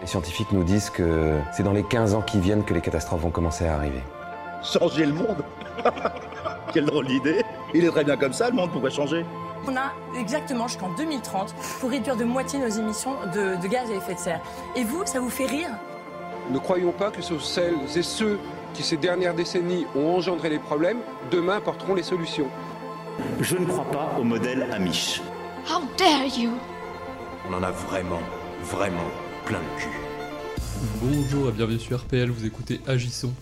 Les scientifiques nous disent que c'est dans les 15 ans qui viennent que les catastrophes vont commencer à arriver. Changer le monde Quelle drôle d'idée Il est très bien comme ça, le monde, pourquoi changer On a exactement jusqu'en 2030 pour réduire de moitié nos émissions de, de gaz à effet de serre. Et vous, ça vous fait rire? Ne croyons pas que ce sont celles et ceux qui, ces dernières décennies, ont engendré les problèmes, demain porteront les solutions. Je ne crois pas au modèle Amish. How dare you? On en a vraiment, vraiment Bonjour et bienvenue sur RPL, vous écoutez Agissons.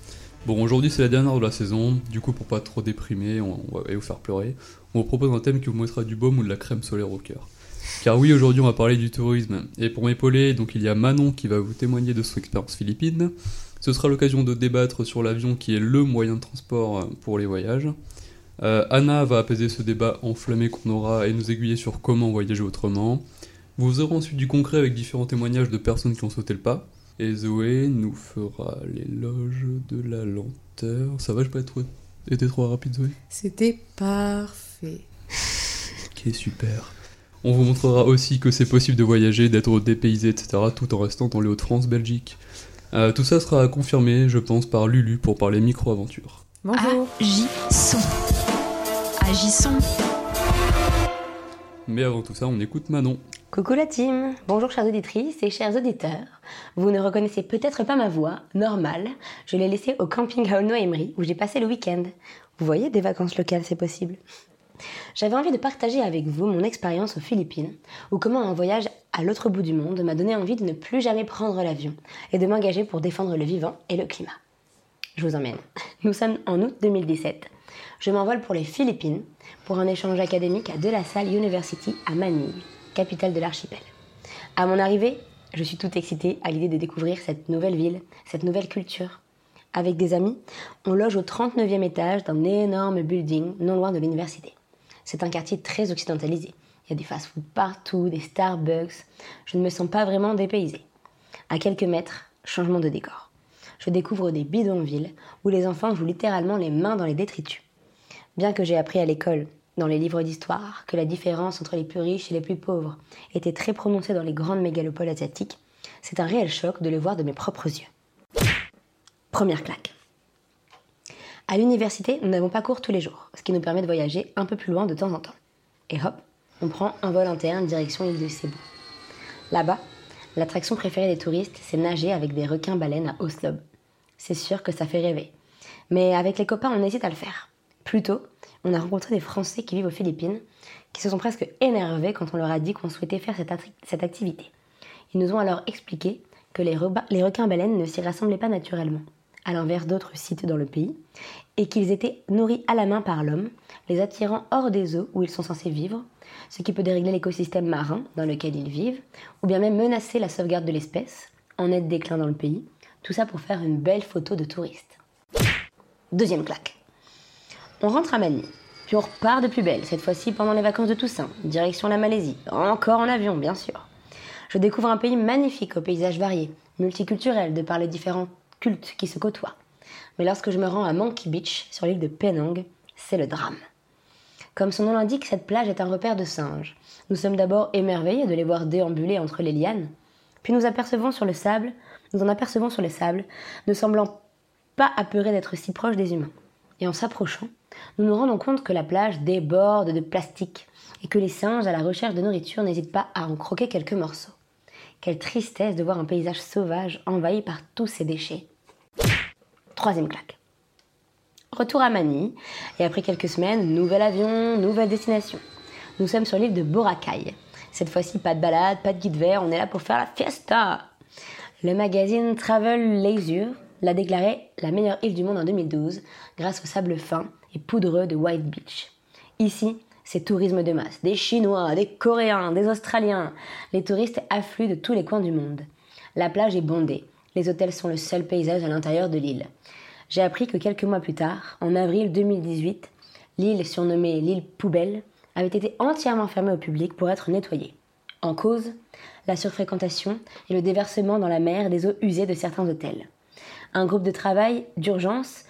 Bon, aujourd'hui c'est la dernière de la saison, du coup pour pas trop déprimer, va vous faire pleurer, on vous propose un thème qui vous mettra du baume ou de la crème solaire au cœur. Car oui, aujourd'hui on va parler du tourisme, et pour m'épauler, donc il y a Manon qui va vous témoigner de son expérience philippine, ce sera l'occasion de débattre sur l'avion qui est le moyen de transport pour les voyages. Euh, Anna va apaiser ce débat enflammé qu'on aura et nous aiguiller sur comment voyager autrement. Vous aurez ensuite du concret avec différents témoignages de personnes qui ont sauté le pas. Et Zoé nous fera l'éloge de la lenteur. Ça va, je pas être été trop rapide, Zoé C'était parfait. Ok, super. On vous montrera aussi que c'est possible de voyager, d'être dépaysé, etc., tout en restant dans les Hauts-de-France, Belgique. Euh, tout ça sera confirmé, je pense, par Lulu pour parler micro-aventure. Bonjour. Agissons. Agissons. Mais avant tout ça, on écoute Manon. Coucou la team Bonjour chères auditrices et chers auditeurs. Vous ne reconnaissez peut-être pas ma voix, normale. Je l'ai laissée au camping à Aulnoy-Emery où j'ai passé le week-end. Vous voyez, des vacances locales, c'est possible. J'avais envie de partager avec vous mon expérience aux Philippines, ou comment un voyage à l'autre bout du monde m'a donné envie de ne plus jamais prendre l'avion et de m'engager pour défendre le vivant et le climat. Je vous emmène. Nous sommes en août 2017. Je m'envole pour les Philippines pour un échange académique à De La Salle University à Manille, capitale de l'archipel. À mon arrivée, je suis toute excitée à l'idée de découvrir cette nouvelle ville, cette nouvelle culture. Avec des amis, on loge au 39e étage d'un énorme building non loin de l'université. C'est un quartier très occidentalisé. Il y a des fast-food partout, des Starbucks. Je ne me sens pas vraiment dépaysée. À quelques mètres, changement de décor. Je découvre des bidonvilles où les enfants jouent littéralement les mains dans les détritus. Bien que j'ai appris à l'école, dans les livres d'histoire, que la différence entre les plus riches et les plus pauvres était très prononcée dans les grandes mégalopoles asiatiques, c'est un réel choc de le voir de mes propres yeux. Première claque. À l'université, nous n'avons pas cours tous les jours, ce qui nous permet de voyager un peu plus loin de temps en temps. Et hop, on prend un vol interne direction l'île de Cebu. Là-bas, l'attraction préférée des touristes, c'est nager avec des requins-baleines à Oslob. C'est sûr que ça fait rêver. Mais avec les copains, on hésite à le faire. Plus tôt, on a rencontré des Français qui vivent aux Philippines, qui se sont presque énervés quand on leur a dit qu'on souhaitait faire cette, activité. Ils nous ont alors expliqué que les, les requins-baleines ne s'y rassemblaient pas naturellement, à l'inverse d'autres sites dans le pays, et qu'ils étaient nourris à la main par l'homme, les attirant hors des eaux où ils sont censés vivre, ce qui peut dérégler l'écosystème marin dans lequel ils vivent, ou bien même menacer la sauvegarde de l'espèce, en net déclin dans le pays, tout ça pour faire une belle photo de touriste. Deuxième claque. On rentre à Manille, puis on repart de plus belle, cette fois-ci pendant les vacances de Toussaint, direction la Malaisie, encore en avion bien sûr. Je découvre un pays magnifique aux paysages variés, multiculturel de par les différents cultes qui se côtoient. Mais lorsque je me rends à Monkey Beach, sur l'île de Penang, c'est le drame. Comme son nom l'indique, cette plage est un repère de singes. Nous sommes d'abord émerveillés de les voir déambuler entre les lianes, puis nous apercevons sur le sable, nous en apercevons sur le sable, ne semblant pas apeurés d'être si proches des humains. Et en s'approchant, nous nous rendons compte que la plage déborde de plastique et que les singes, à la recherche de nourriture, n'hésitent pas à en croquer quelques morceaux. Quelle tristesse de voir un paysage sauvage envahi par tous ces déchets. Troisième claque. Retour à Manille, et après quelques semaines, nouvel avion, nouvelle destination. Nous sommes sur l'île de Boracay. Cette fois-ci, pas de balade, pas de guide vert, on est là pour faire la fiesta. Le magazine Travel Leisure l'a déclaré la meilleure île du monde en 2012 grâce au sable fin et poudreux de White Beach. Ici, c'est tourisme de masse. Des Chinois, des Coréens, des Australiens. Les touristes affluent de tous les coins du monde. La plage est bondée. Les hôtels sont le seul paysage à l'intérieur de l'île. J'ai appris que quelques mois plus tard, en avril 2018, l'île surnommée l'île Poubelle avait été entièrement fermée au public pour être nettoyée. En cause, la surfréquentation et le déversement dans la mer des eaux usées de certains hôtels. Un groupe de travail d'urgence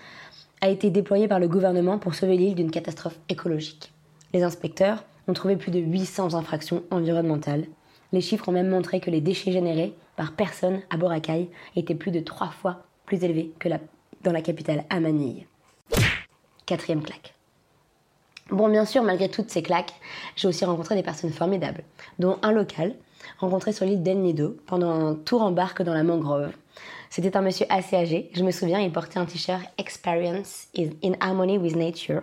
a été déployé par le gouvernement pour sauver l'île d'une catastrophe écologique. Les inspecteurs ont trouvé plus de 800 infractions environnementales. Les chiffres ont même montré que les déchets générés par personne à Boracay étaient plus de trois fois plus élevés que dans la capitale à Manille. Quatrième claque. Bon, bien sûr, malgré toutes ces claques, j'ai aussi rencontré des personnes formidables, dont un local, rencontré sur l'île d'El Nido pendant un tour en barque dans la mangrove. C'était un monsieur assez âgé, je me souviens, il portait un t-shirt Experience is in harmony with nature.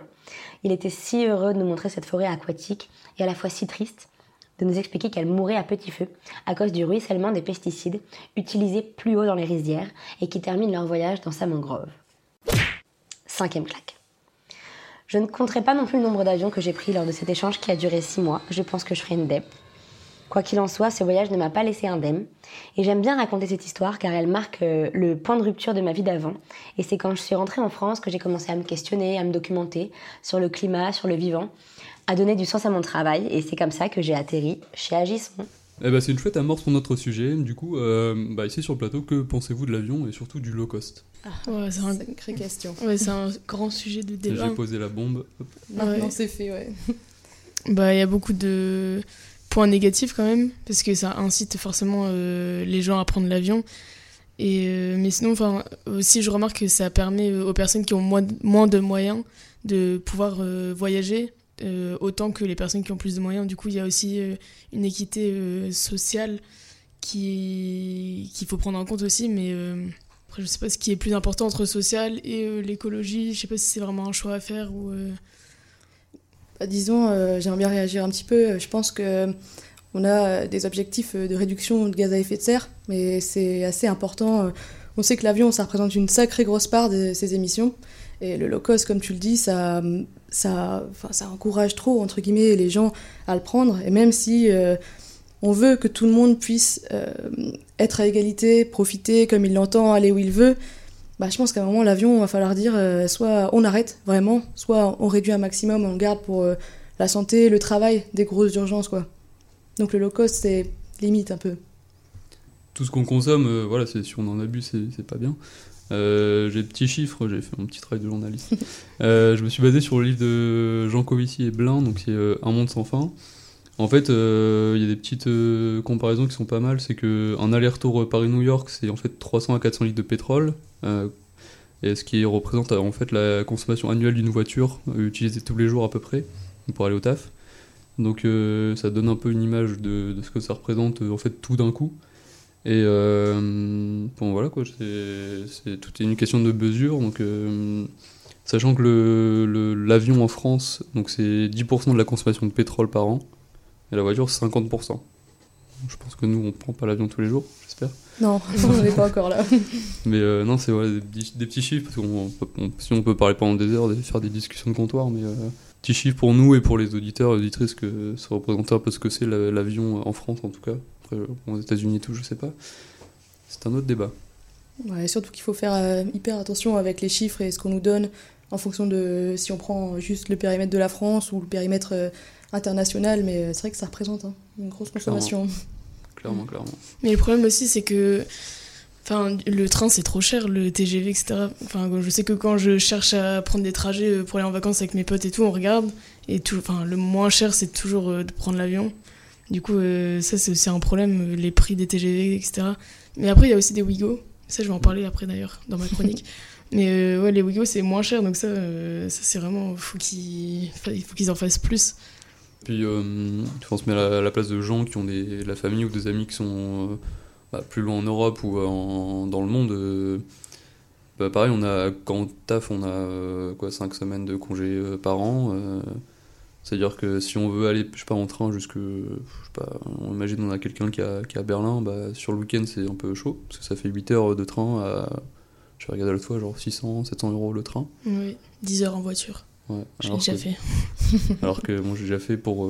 Il était si heureux de nous montrer cette forêt aquatique et à la fois si triste de nous expliquer qu'elle mourait à petit feu à cause du ruissellement des pesticides utilisés plus haut dans les rizières et qui terminent leur voyage dans sa mangrove. Cinquième claque. Je ne compterai pas non plus le nombre d'avions que j'ai pris lors de cet échange qui a duré six mois. Je pense que je ferai une dep. Quoi qu'il en soit, ce voyage ne m'a pas laissé indemne. Et j'aime bien raconter cette histoire car elle marque euh, le point de rupture de ma vie d'avant. Et c'est quand je suis rentrée en France que j'ai commencé à me questionner, à me documenter sur le climat, sur le vivant, à donner du sens à mon travail. Et c'est comme ça que j'ai atterri chez Agisson. Eh ben, c'est une chouette amorce pour notre sujet. Du coup, euh, bah, ici sur le plateau, que pensez-vous de l'avion et surtout du low cost? Ouais, c'est un... sacrée question. Ouais, c'est un grand sujet de débat. J'ai posé la bombe. Hop. Maintenant, Ouais. c'est fait, ouais. Bah, il y a beaucoup de points négatifs quand même, parce que ça incite forcément euh, les gens à prendre l'avion. Et, euh, mais sinon, enfin, aussi, je remarque que ça permet euh, aux personnes qui ont moins de, moins de moyens de pouvoir voyager autant que les personnes qui ont plus de moyens. Du coup, il y a aussi une équité sociale qui qu'il faut prendre en compte aussi, mais après, je sais pas ce qui est plus important entre social et l'écologie. Je sais pas si c'est vraiment un choix à faire ou. Euh, disons, euh, j'aimerais bien réagir un petit peu. Je pense que on a euh, des objectifs euh, de réduction de gaz à effet de serre, mais c'est assez important. Euh, On sait que l'avion, ça représente une sacrée grosse part de ces émissions. Et le low cost, comme tu le dis, ça, ça, encourage trop, entre guillemets, les gens à le prendre. Et même si euh, on veut que tout le monde puisse euh, être à égalité, profiter comme il l'entend, aller où il veut, bah, je pense qu'à un moment, l'avion, va falloir dire euh, soit on arrête vraiment, soit on réduit un maximum, on garde pour euh, la santé, le travail, des grosses urgences. quoi. Donc le low cost, c'est limite un peu. Tout ce qu'on consomme, euh, voilà, si on en abuse, c'est, pas bien. J'ai des petits chiffres, j'ai fait mon petit travail de journaliste. Je me suis basé sur le livre de Jean Covici et Blin, donc c'est Un monde sans fin. En fait, euh, il y a des petites euh, comparaisons qui sont pas mal. C'est que un aller-retour Paris-New York, c'est en fait 300 à 400 litres de pétrole. euh, et ce qui représente euh, en fait la consommation annuelle d'une voiture euh, utilisée tous les jours à peu près pour aller au taf. Donc euh, ça donne un peu une image de, ce que ça représente euh, en fait tout d'un coup. Et euh, bon voilà quoi, c'est, tout est une question de mesure. Donc euh, sachant que l'avion en France, donc c'est 10% de la consommation de pétrole par an, et la voiture c'est 50%. Je pense que nous on prend pas l'avion tous les jours, j'espère. Non, on n'est pas encore là. Mais euh, non, c'est voilà, des, petits- des petits chiffres, parce qu'on on- si on peut parler pendant des heures, faire des discussions de comptoir, mais euh, petits chiffres pour nous et pour les auditeurs et auditrices, que ça représente un peu ce que c'est la- l'avion en France en tout cas. Après, aux États-Unis et tout, je sais pas. C'est un autre débat. Ouais, surtout qu'il faut faire euh, hyper attention avec les chiffres et ce qu'on nous donne en fonction de si on prend juste le périmètre de la France ou le périmètre euh, international. Mais euh, c'est vrai que ça représente hein, une grosse consommation. Clairement, clairement. Mais le problème aussi, c'est que enfin, le train, c'est trop cher, le TGV, etc. Enfin, je sais que quand je cherche à prendre des trajets euh, pour aller en vacances avec mes potes et tout, on regarde. Et tout, enfin, le moins cher, c'est toujours euh, de prendre l'avion. Du coup, euh, ça, c'est aussi un problème, les prix des TGV, etc. Mais après, il y a aussi des Wigo. Ça, je vais en parler après d'ailleurs, dans ma chronique. Mais euh, ouais, les Wigo, c'est moins cher, donc ça, euh, ça c'est vraiment. Faut qu'ils il faut qu'ils en fassent plus. Puis, euh, on se met à la, place de gens qui ont des, la famille ou des amis qui sont euh, bah, plus loin en Europe ou en- dans le monde. euh, bah, pareil, on a, quand on taf, on a euh, quoi, 5 semaines de congés euh, par an. euh, C'est-à-dire que si on veut aller, je sais pas, en train jusque. On imagine on a quelqu'un qui est à Berlin, bah, sur le week-end c'est un peu chaud, parce que ça fait 8 heures de train à. Je vais regarder l'autre fois, genre 600, 700 euros le train. Oui, 10 heures en voiture. Ouais, alors déjà que- fait. alors que moi j'ai déjà fait pour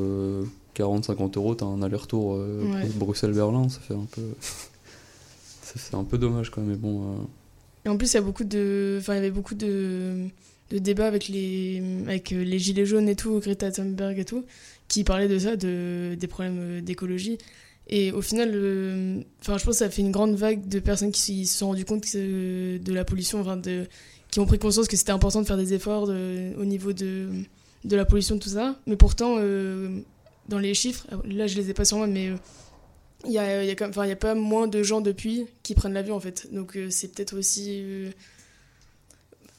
40-50 euros, t'as un aller-retour euh, Ouais. Bruxelles-Berlin, ça fait un peu. fait un peu dommage quand même, mais bon. euh, Et en plus, il y a beaucoup de, enfin, il y avait beaucoup de, de débats avec les, avec euh, les gilets jaunes et tout, Greta Thunberg et tout, qui parlaient de ça, de, des problèmes euh, d'écologie. Et au final, euh, enfin, je pense que ça a fait une grande vague de personnes qui se sont rendues compte que, de la pollution, enfin, de, qui ont pris conscience que c'était important de faire des efforts de- au niveau de, de la pollution, tout ça. Mais pourtant, euh, dans les chiffres, là, je les ai pas sur moi, mais euh, il y a, y, a, y a pas moins de gens depuis qui prennent l'avion en fait. Donc euh, c'est peut-être aussi euh,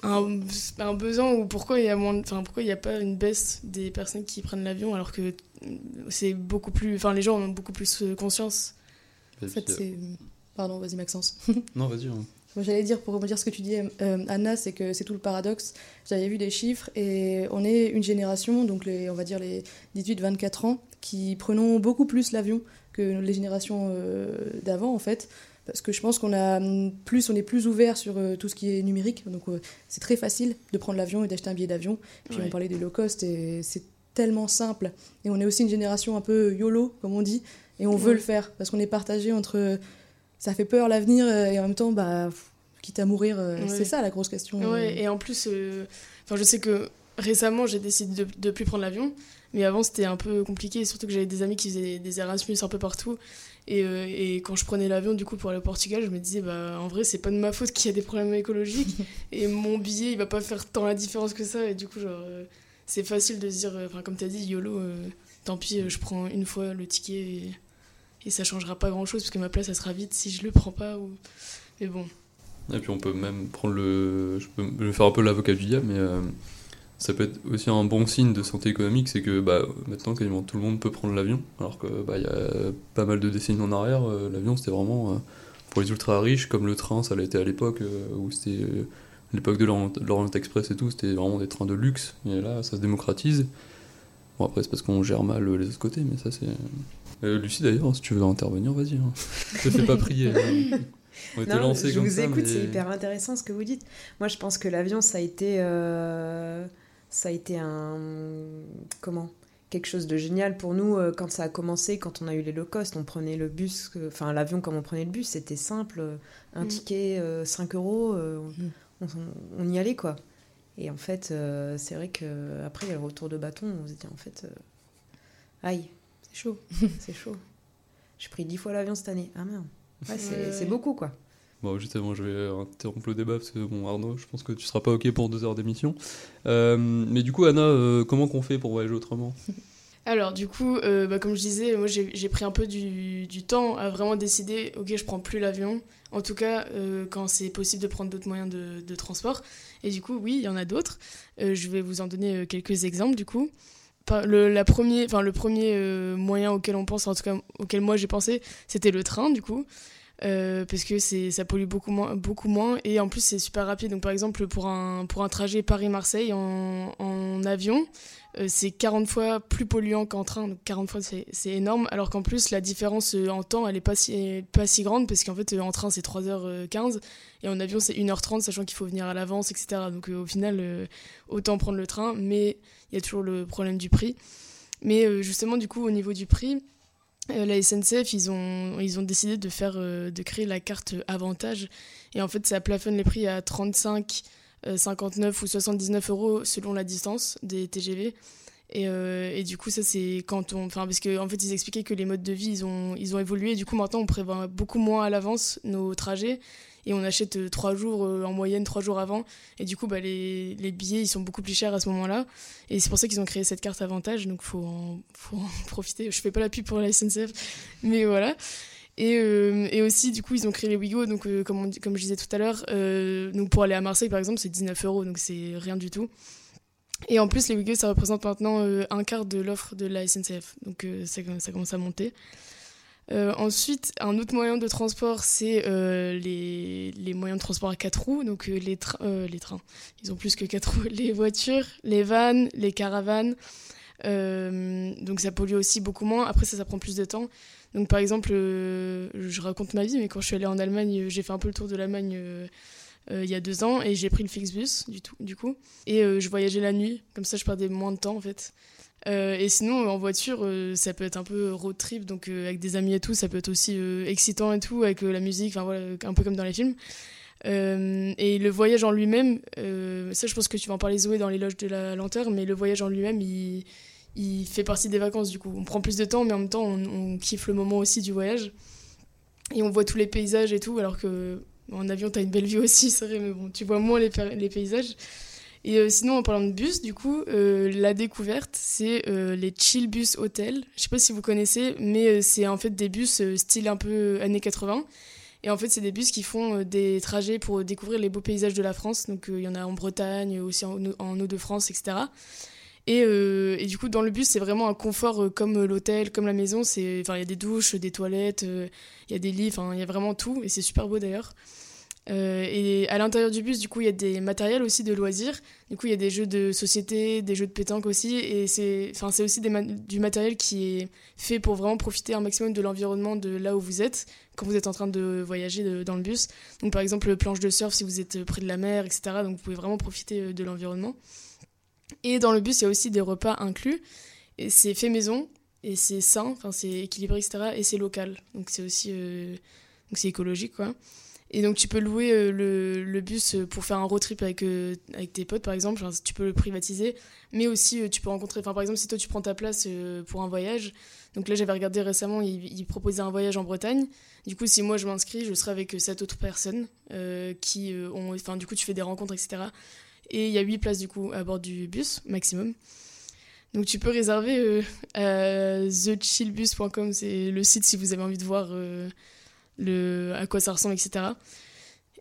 un, un, besoin ou pourquoi il y a moins, enfin pourquoi il n'y a pas une baisse des personnes qui prennent l'avion alors que c'est beaucoup plus, enfin les gens ont beaucoup plus conscience. En fait, c'est, pardon, vas-y Maxence. non, vas-y. Hein. J'allais dire, pour dire ce que tu dis, euh, Anna, c'est que c'est tout le paradoxe. J'avais vu des chiffres et on est une génération, donc les, on va dire les 18-24 ans, qui prenons beaucoup plus l'avion que les générations euh, d'avant, en fait. Parce que je pense qu'on a plus, on est plus ouvert sur euh, tout ce qui est numérique. Donc, c'est très facile de prendre l'avion et d'acheter un billet d'avion. Puis, Ouais. on parlait du low cost et c'est tellement simple. Et on est aussi une génération un peu YOLO, comme on dit, et on veut le faire parce qu'on est partagé entre ça fait peur l'avenir euh, et en même temps, bah, pff, quitte à mourir, euh, Ouais. c'est ça la grosse question. Ouais, et en plus, euh, enfin, je sais que récemment j'ai décidé de, de plus prendre l'avion, mais avant c'était un peu compliqué, surtout que j'avais des amis qui faisaient des Erasmus un peu partout. Et, euh, et quand je prenais l'avion du coup pour aller au Portugal, je me disais bah en vrai c'est pas de ma faute qu'il y a des problèmes écologiques et mon billet il va pas faire tant la différence que ça et du coup genre euh, c'est facile de se dire euh, enfin comme t'as dit YOLO euh, tant pis euh, je prends une fois le ticket et, et ça changera pas grand chose parce que ma place elle sera vide si je le prends pas mais bon Et puis on peut même prendre le. Je peux je vais faire un peu l'avocat du diable, mais euh, ça peut être aussi un bon signe de santé économique, c'est que bah, maintenant quasiment tout le monde peut prendre l'avion, alors que bah, il y a pas mal de décennies en arrière, euh, l'avion c'était vraiment euh, pour les ultra riches, comme le train ça l'était à l'époque, où c'était l'époque de l'Orient Express et tout, c'était vraiment des trains de luxe, et là ça se démocratise. Bon après c'est parce qu'on gère mal les autres côtés, mais ça c'est... Euh, Lucie d'ailleurs, si tu veux intervenir, vas-y. Hein. Te fais pas prier. hein. On était Non, lancés je comme vous ça, écoute, mais- c'est hyper intéressant ce que vous dites. Moi, je pense que l'avion, ça a été, euh, ça a été un, comment, quelque chose de génial pour nous euh, quand ça a commencé, quand on a eu les low cost. On prenait le bus, enfin l'avion comme on prenait le bus, c'était simple, un Mm. ticket euh, 5 euros, euh, on, on- on y allait quoi. Et en fait, euh, c'est vrai que après il y a le retour de bâton. On se dit en fait, euh, aïe, c'est chaud, c'est chaud. J'ai pris 10 fois l'avion cette année. Ah merde, ouais, c'est beaucoup quoi. Bon, justement, je vais interrompre le débat parce que, bon, Arnaud, je pense que tu seras pas OK pour deux heures d'émission. Euh, mais du coup, Anna, euh, comment qu'on fait pour voyager autrement? Alors, du coup, euh, bah, comme je disais, moi j'ai pris un peu du, du temps à vraiment décider, ok, je prends plus l'avion. En tout cas, euh, quand c'est possible de prendre d'autres moyens de, de transport. Et du coup, oui, il y en a d'autres. Euh, je vais vous en donner quelques exemples, du coup. Le, premier, le premier euh, moyen auquel on pense, en tout cas auquel moi j'ai pensé, c'était le train, du coup. Euh, parce que ça pollue beaucoup moins, beaucoup moins et en plus c'est super rapide. Donc par exemple pour un, pour un trajet Paris-Marseille en, en avion, euh, c'est 40 fois plus polluant qu'en train, donc 40 fois c'est énorme, alors qu'en plus la différence en temps elle est pas si, pas si grande parce qu'en fait en train c'est 3h15 et en avion c'est 1h30 sachant qu'il faut venir à l'avance etc. Donc au final autant prendre le train mais il y a toujours le problème du prix. Mais euh, justement du coup au niveau du prix, euh, la SNCF, ils ont, ils ont décidé de faire, euh, de créer la carte avantage. Et en fait, ça plafonne les prix à 35, euh, 59 ou 79 euros selon la distance des TGV. Et, et du coup, ça, c'est quand on. Enfin, parce qu'en en fait, ils expliquaient que les modes de vie, ils ont, ils ont évolué. Du coup, maintenant, on prévoit beaucoup moins à l'avance nos trajets. Et on achète euh, trois jours, euh, en moyenne, trois jours avant. Et du coup, bah, les, les billets, ils sont beaucoup plus chers à ce moment-là. Et c'est pour ça qu'ils ont créé cette carte avantage. Donc, faut faut en profiter. Je fais pas la pub pour la SNCF, mais voilà. Et, euh, et aussi, du coup, ils ont créé les Wigo. Donc, comme, comme je disais tout à l'heure, euh, donc pour aller à Marseille, par exemple, c'est 19 euros. Donc, c'est rien du tout. Et en plus, les Wigo, ça représente maintenant un quart de l'offre de la SNCF. Donc, ça commence à monter. Euh, ensuite, un autre moyen de transport, c'est euh, les, moyens de transport à quatre roues, donc euh, les, tra- les trains. Ils ont plus que quatre roues. Les voitures, les vannes, les caravanes. Donc ça pollue aussi beaucoup moins. Après, ça, ça prend plus de temps. Donc par exemple, je raconte ma vie, mais quand je suis allée en Allemagne, j'ai fait un peu le tour de l'Allemagne il y a deux ans et j'ai pris le Flixbus du, tout, du coup. Et je voyageais la nuit, comme ça je perdais moins de temps en fait. Euh, et sinon, en voiture, euh, ça peut être un peu road trip, donc euh, avec des amis et tout, ça peut être aussi euh, excitant et tout, avec euh, la musique, voilà, un peu comme dans les films. Euh, et le voyage en lui-même, euh, ça je pense que tu vas en parler Zoé dans l'éloge de la lenteur, mais le voyage en lui-même, il, fait partie des vacances du coup. On prend plus de temps, mais en même temps, on, kiffe le moment aussi du voyage. Et on voit tous les paysages et tout, alors que en avion, t'as une belle vue aussi, c'est vrai, mais bon, tu vois moins les paysages. Et euh, sinon, en parlant de bus, du coup, euh, la découverte, c'est euh, les Chill Bus Hotel. Je sais pas si vous connaissez, mais c'est en fait des bus style un peu années 80. Et en fait, c'est des bus qui font des trajets pour découvrir les beaux paysages de la France. Donc, il y en a en Bretagne, aussi en, en Hauts-de-France, etc. Et, et du coup, dans le bus, c'est vraiment un confort comme l'hôtel, comme la maison. Il y a des douches, des toilettes, il y a des lits, il y a vraiment tout. Et c'est super beau d'ailleurs. Euh, et à l'intérieur du bus, du coup, il y a des matériels aussi de loisirs. Du coup, il y a des jeux de société, des jeux de pétanque aussi. Et c'est, aussi des ma- du matériel qui est fait pour vraiment profiter un maximum de l'environnement de là où vous êtes quand vous êtes en train de voyager dans le bus. Donc, par exemple, planche de surf si vous êtes près de la mer, etc. Donc, vous pouvez vraiment profiter euh, de l'environnement. Et dans le bus, il y a aussi des repas inclus. Et c'est fait maison, et c'est sain, enfin, c'est équilibré, etc. Et c'est local. Donc, c'est aussi euh, donc c'est écologique, quoi. Et donc tu peux louer euh, le, bus euh, pour faire un road trip avec, euh, avec tes potes par exemple, tu peux le privatiser, mais aussi tu peux rencontrer, enfin par exemple si toi tu prends ta place pour un voyage, donc là j'avais regardé récemment, il, il proposait un voyage en Bretagne, du coup si moi je m'inscris, je serai avec sept autres personnes qui ont, enfin du coup tu fais des rencontres etc. Et il y a 8 places du coup à bord du bus maximum. Donc tu peux réserver à thechillbus.com, c'est le site si vous avez envie de voir le, à quoi ça ressemble, etc.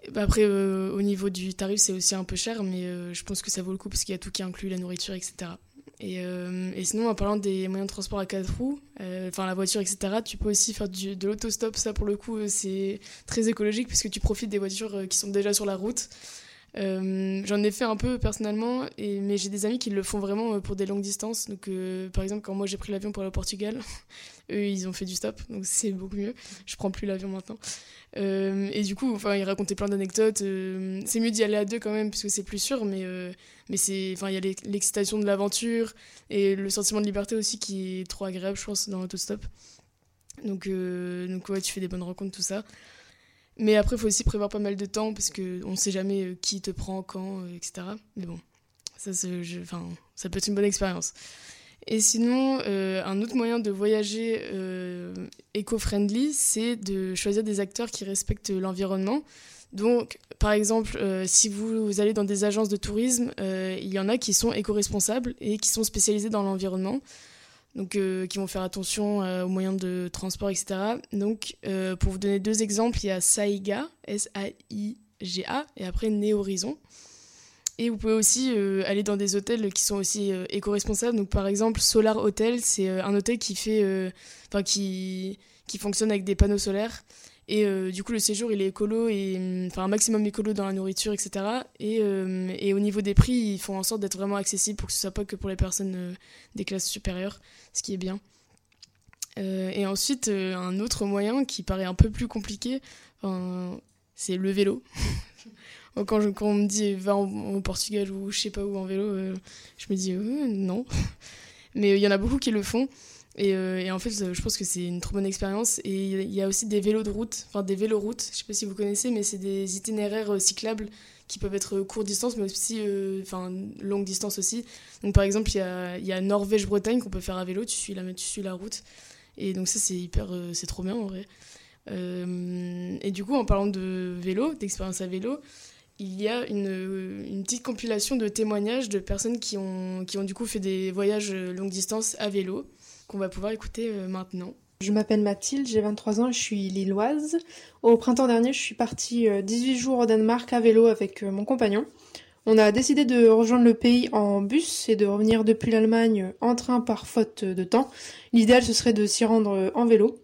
Et bah Après, euh, au niveau du tarif, c'est aussi un peu cher, mais euh, je pense que ça vaut le coup parce qu'il y a tout qui inclut, la nourriture, etc. Et, euh, et sinon, en parlant des moyens de transport à quatre roues, enfin la voiture, etc., tu peux aussi faire de l'autostop. Ça, pour le coup, c'est très écologique puisque tu profites des voitures qui sont déjà sur la route. Euh, J'en ai fait un peu personnellement, et, mais j'ai des amis qui le font vraiment euh, pour des longues distances. Donc, euh, par exemple, quand moi j'ai pris l'avion pour aller au Portugal, eux ils ont fait du stop, donc c'est beaucoup mieux. Je prends plus l'avion maintenant. Et du coup, enfin, ils racontaient plein d'anecdotes. c'est mieux d'y aller à deux quand même, puisque c'est plus sûr, mais, mais il y a l'ex- l'excitation de l'aventure et le sentiment de liberté aussi qui est trop agréable, je pense, dans l'autostop. Donc, donc ouais, tu fais des bonnes rencontres, tout ça. Mais après, il faut aussi prévoir pas mal de temps parce qu'on ne sait jamais euh, qui te prend, quand, euh, etc. Mais bon, ça, ça peut être une bonne expérience. Et sinon, euh, un autre moyen de voyager éco-friendly, c'est de choisir des acteurs qui respectent l'environnement. Donc, par exemple, si vous, allez dans des agences de tourisme, il y en a qui sont éco-responsables et qui sont spécialisés dans l'environnement donc euh, qui vont faire attention euh, aux moyens de transport, etc. Donc, euh, pour vous donner deux exemples, il y a Saiga, S-A-I-G-A, et après Néhorizon. Et vous pouvez aussi aller dans des hôtels qui sont aussi éco-responsables. Donc, par exemple, Solar Hotel, c'est un hôtel qui fait, enfin, qui, qui fonctionne avec des panneaux solaires. Et euh, du coup, le séjour, il est écolo, et hum, enfin un maximum écolo dans la nourriture, etc. Et, euh, et au niveau des prix, ils font en sorte d'être vraiment accessibles pour que ce soit pas que pour les personnes euh, des classes supérieures, ce qui est bien. Et ensuite, un autre moyen qui paraît un peu plus compliqué, c'est le vélo. quand, je- quand on me dit va au Portugal ou je sais pas où en vélo, je me dis non. Mais il y en a beaucoup qui le font. Et, euh, et en fait, euh, je pense que c'est une trop bonne expérience. Et il y a aussi des vélos de route, enfin des véloroutes, je sais pas si vous connaissez, mais c'est des itinéraires euh, cyclables qui peuvent être euh, courte distance, mais aussi euh, enfin longue distance aussi. Donc par exemple, il y a, y a Norvège-Bretagne qu'on peut faire à vélo, tu suis la, tu suis la route. Et donc ça, c'est hyper, euh, c'est trop bien en vrai. Euh, et du coup, en parlant de vélo, d'expérience à vélo, il y a une, une petite compilation de témoignages de personnes qui ont, qui ont du coup fait des voyages euh, longue distance à vélo qu'on va pouvoir écouter euh, maintenant. Je m'appelle Mathilde, j'ai 23 ans je suis lilloise. Au printemps dernier, je suis partie euh, 18 jours au Danemark à vélo avec euh, mon compagnon. On a décidé de rejoindre le pays en bus et de revenir depuis l'Allemagne en train par faute de temps. L'idéal, ce serait de s'y rendre euh, en vélo.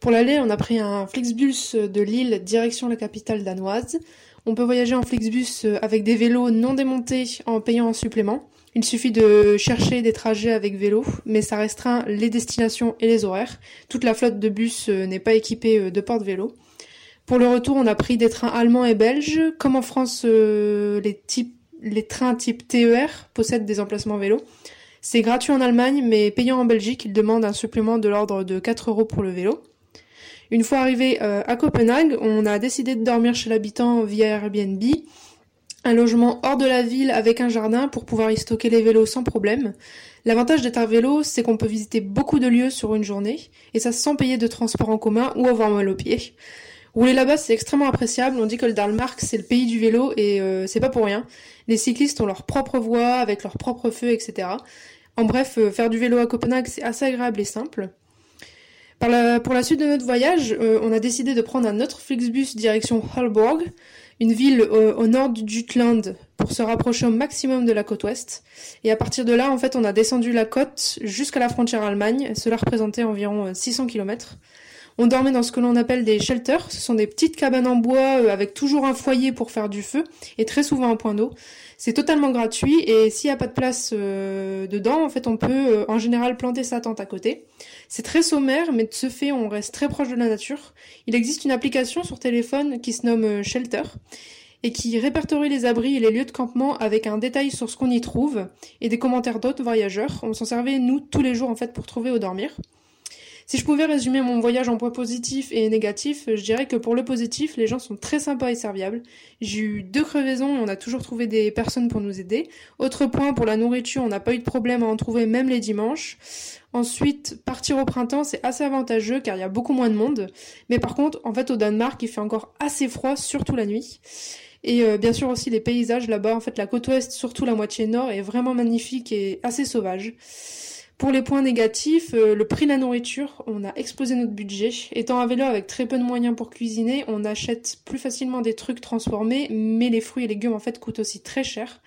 Pour l'aller, on a pris un Flixbus de Lille direction la capitale danoise. On peut voyager en Flixbus euh, avec des vélos non démontés en payant en supplément. Il suffit de chercher des trajets avec vélo, mais ça restreint les destinations et les horaires. Toute la flotte de bus euh, n'est pas équipée euh, de porte-vélo. Pour le retour, on a pris des trains allemands et belges. Comme en France, euh, les, types- les trains type TER possèdent des emplacements vélo. C'est gratuit en Allemagne, mais payant en Belgique, ils demandent un supplément de l'ordre de 4 euros pour le vélo. Une fois arrivé à Copenhague, on a décidé de dormir chez l'habitant via Airbnb. Un logement hors de la ville avec un jardin pour pouvoir y stocker les vélos sans problème. L'avantage d'être à vélo, c'est qu'on peut visiter beaucoup de lieux sur une journée, et ça sans payer de transport en commun ou avoir mal aux pieds. Rouler là-bas, c'est extrêmement appréciable. On dit que le Danemark, c'est le pays du vélo et euh, c'est pas pour rien. Les cyclistes ont leur propre voie, avec leur propre feu, etc. En bref, euh, faire du vélo à Copenhague, c'est assez agréable et simple. Pour la suite de notre voyage, euh, on a décidé de prendre un autre Flixbus direction Halborg, une ville euh, au nord du Jutland, pour se rapprocher au maximum de la côte ouest. Et à partir de là, en fait, on a descendu la côte jusqu'à la frontière Allemagne. Cela représentait environ euh, 600 km. On dormait dans ce que l'on appelle des shelters. Ce sont des petites cabanes en bois euh, avec toujours un foyer pour faire du feu et très souvent un point d'eau. C'est totalement gratuit et s'il n'y a pas de place euh, dedans, en fait, on peut euh, en général planter sa tente à côté. C'est très sommaire, mais de ce fait, on reste très proche de la nature. Il existe une application sur téléphone qui se nomme euh, Shelter et qui répertorie les abris et les lieux de campement avec un détail sur ce qu'on y trouve et des commentaires d'autres voyageurs. On s'en servait, nous, tous les jours, en fait, pour trouver où dormir. Si je pouvais résumer mon voyage en points positifs et négatifs, je dirais que pour le positif, les gens sont très sympas et serviables. J'ai eu deux crevaisons et on a toujours trouvé des personnes pour nous aider. Autre point, pour la nourriture, on n'a pas eu de problème à en trouver même les dimanches. Ensuite, partir au printemps, c'est assez avantageux car il y a beaucoup moins de monde. Mais par contre, en fait, au Danemark, il fait encore assez froid, surtout la nuit. Et euh, bien sûr aussi les paysages là-bas, en fait la côte ouest, surtout la moitié nord, est vraiment magnifique et assez sauvage. Pour les points négatifs, euh, le prix de la nourriture, on a explosé notre budget. Étant à vélo avec très peu de moyens pour cuisiner, on achète plus facilement des trucs transformés, mais les fruits et légumes en fait coûtent aussi très cher.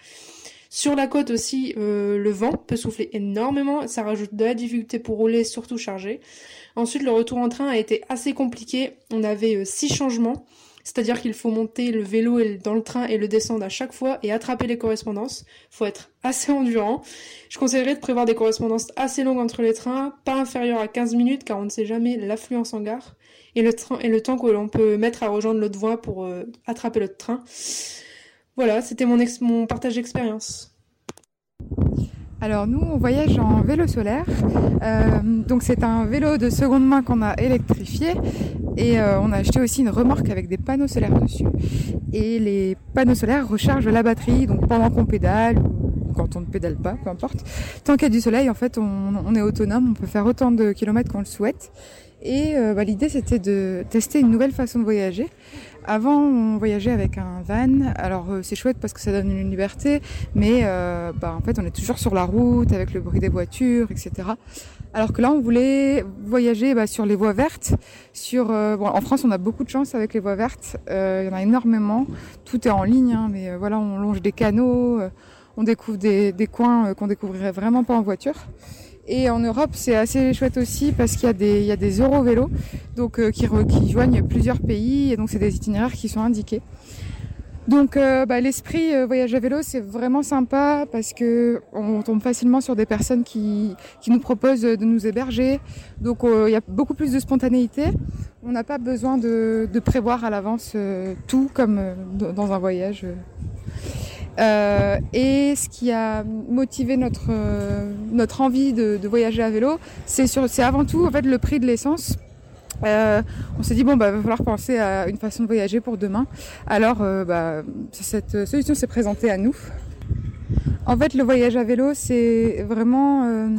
Sur la côte aussi, euh, le vent peut souffler énormément, ça rajoute de la difficulté pour rouler, surtout chargé. Ensuite, le retour en train a été assez compliqué. On avait euh, six changements. C'est-à-dire qu'il faut monter le vélo dans le train et le descendre à chaque fois et attraper les correspondances. faut être assez endurant. Je conseillerais de prévoir des correspondances assez longues entre les trains, pas inférieures à 15 minutes car on ne sait jamais l'affluence en gare et le, temps que l'on peut mettre à rejoindre l'autre voie pour euh, attraper l'autre train. Voilà, c'était mon partage d'expérience. Alors nous, on voyage en vélo solaire. Euh, donc c'est un vélo de seconde main qu'on a électrifié et euh, on a acheté aussi une remorque avec des panneaux solaires dessus. Et les panneaux solaires rechargent la batterie, donc pendant qu'on pédale ou quand on ne pédale pas, peu importe. Tant qu'il y a du soleil, en fait, on, est autonome, on peut faire autant de kilomètres qu'on le souhaite. Et euh, bah, l'idée, c'était de tester une nouvelle façon de voyager. Avant, on voyageait avec un van. Alors, euh, c'est chouette parce que ça donne une liberté, mais euh, bah, en fait, on est toujours sur la route avec le bruit des voitures, etc. Alors que là, on voulait voyager bah, sur les voies vertes. Sur, euh, bon, en France, on a beaucoup de chance avec les voies vertes. Euh, Il y en a énormément. Tout est en ligne, hein, mais euh, voilà, on longe des canaux, euh, on découvre des, des coins qu'on découvrirait vraiment pas en voiture. Et en Europe, c'est assez chouette aussi parce qu'il y a des, il y Eurovélos donc, euh, qui, joignent plusieurs pays et donc c'est des itinéraires qui sont indiqués. Donc euh, bah, l'esprit euh, voyage à vélo, c'est vraiment sympa parce que on tombe facilement sur des personnes qui, nous proposent de nous héberger. Donc il y a beaucoup plus de spontanéité. On n'a pas besoin de, prévoir à l'avance tout comme dans un voyage. Euh, et ce qui a motivé notre, euh, notre envie de, de voyager à vélo, c'est avant tout en fait, le prix de l'essence. Euh, on s'est dit bon bah va falloir penser à une façon de voyager pour demain. Alors bah, cette solution s'est présentée à nous. En fait le voyage à vélo c'est vraiment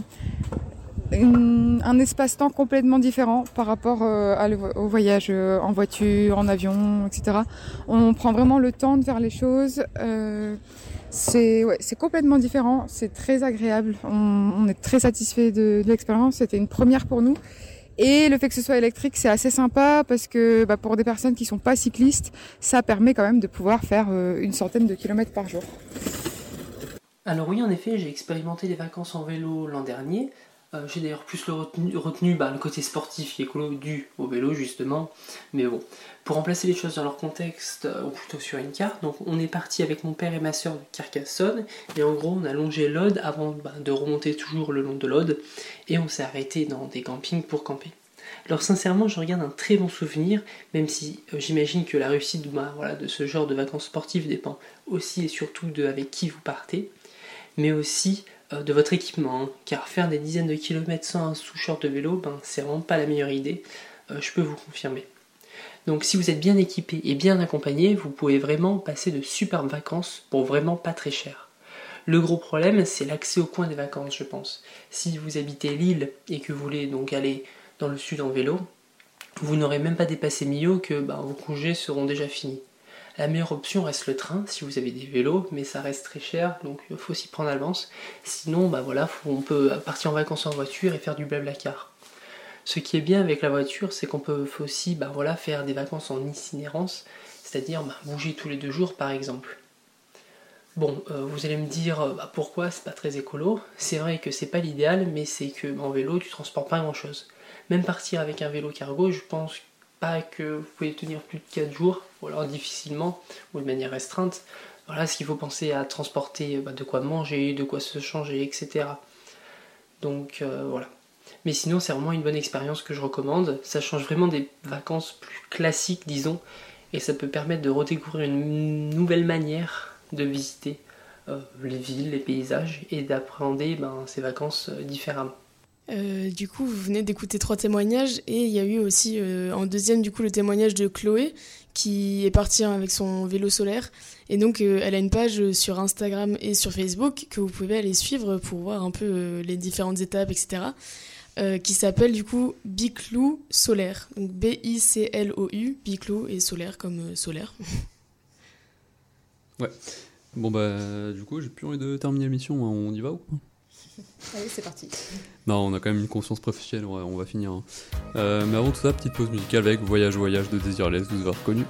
un espace-temps complètement différent par rapport euh, à au voyage euh, en voiture, en avion, etc. On prend vraiment le temps de faire les choses. euh, c'est complètement différent, c'est très agréable. On, est très satisfait de, l'expérience. C'était une première pour nous. Et le fait que ce soit électrique, c'est assez sympa parce que bah, pour des personnes qui sont pas cyclistes, ça permet quand même de pouvoir faire une centaine de kilomètres par jour. Alors oui, en effet, j'ai expérimenté les vacances en vélo l'an dernier. Euh, j'ai d'ailleurs plus le retenu, bah, le côté sportif et écolo dû au vélo justement. Mais bon, pour remplacer les choses dans leur contexte, euh, ou plutôt sur une carte, donc on est parti avec mon père et ma soeur de Carcassonne. Et en gros, on a longé l'Aude avant bah, de remonter toujours le long de l'Aude. Et on s'est arrêté dans des campings pour camper. Alors sincèrement, je regarde un très bon souvenir, même si euh, j'imagine que la réussite bah, de ce genre de vacances sportives dépend aussi et surtout de avec qui vous partez, mais aussi de votre équipement, hein, car faire des dizaines de kilomètres sans un sous-short de vélo, ben, c'est vraiment pas la meilleure idée, euh, je peux vous confirmer. Donc si vous êtes bien équipé et bien accompagné, vous pouvez vraiment passer de superbes vacances pour vraiment pas très cher. Le gros problème, c'est l'accès au coin des vacances, je pense. Si vous habitez Lille et que vous voulez donc aller dans le sud en vélo, vous n'aurez même pas dépassé Millau que bah, vos congés seront déjà finis. La meilleure option reste le train si vous avez des vélos, mais ça reste très cher, donc il faut s'y prendre à l'avance. Sinon, bah voilà, on peut partir en vacances en voiture et faire du blablacar. Ce qui est bien avec la voiture, c'est qu'on peut aussi bah faire des vacances en itinérance, c'est-à-dire bah, bouger tous les deux jours par exemple. Bon, euh, vous allez me dire euh, bah, pourquoi c'est pas très écolo? C'est vrai que c'est pas l'idéal, mais c'est que en vélo tu transportes pas grand chose. Même partir avec un vélo cargo, je pense que vous pouvez tenir plus de 4 jours, ou alors difficilement, ou de manière restreinte. Voilà, ce qu'il faut penser à transporter bah, de quoi manger, de quoi se changer, etc. Donc euh, voilà. Mais sinon, c'est vraiment une bonne expérience que je recommande. Ça change vraiment des vacances plus classiques, disons, et ça peut permettre de redécouvrir une nouvelle manière de visiter euh, les villes, les paysages, et d'appréhender ben, ces vacances euh, différemment. Euh, du coup, vous venez d'écouter trois témoignages et il y a eu aussi euh, en deuxième du coup le témoignage de Chloé qui est partie avec son vélo solaire et donc euh, elle a une page sur Instagram et sur Facebook que vous pouvez aller suivre pour voir un peu les différentes étapes etc. qui s'appelle du coup Biclou solaire donc B I C L O U Biclou et solaire comme solaire. ouais. Bon bah du coup j'ai plus envie de terminer l'émission, on y va ou pas? Allez, c'est parti. Non, on a quand même une conscience professionnelle, on va, finir. Hein. Euh, mais avant tout ça, petite pause musicale avec Voyage Voyage de Desireless, vous avez reconnu.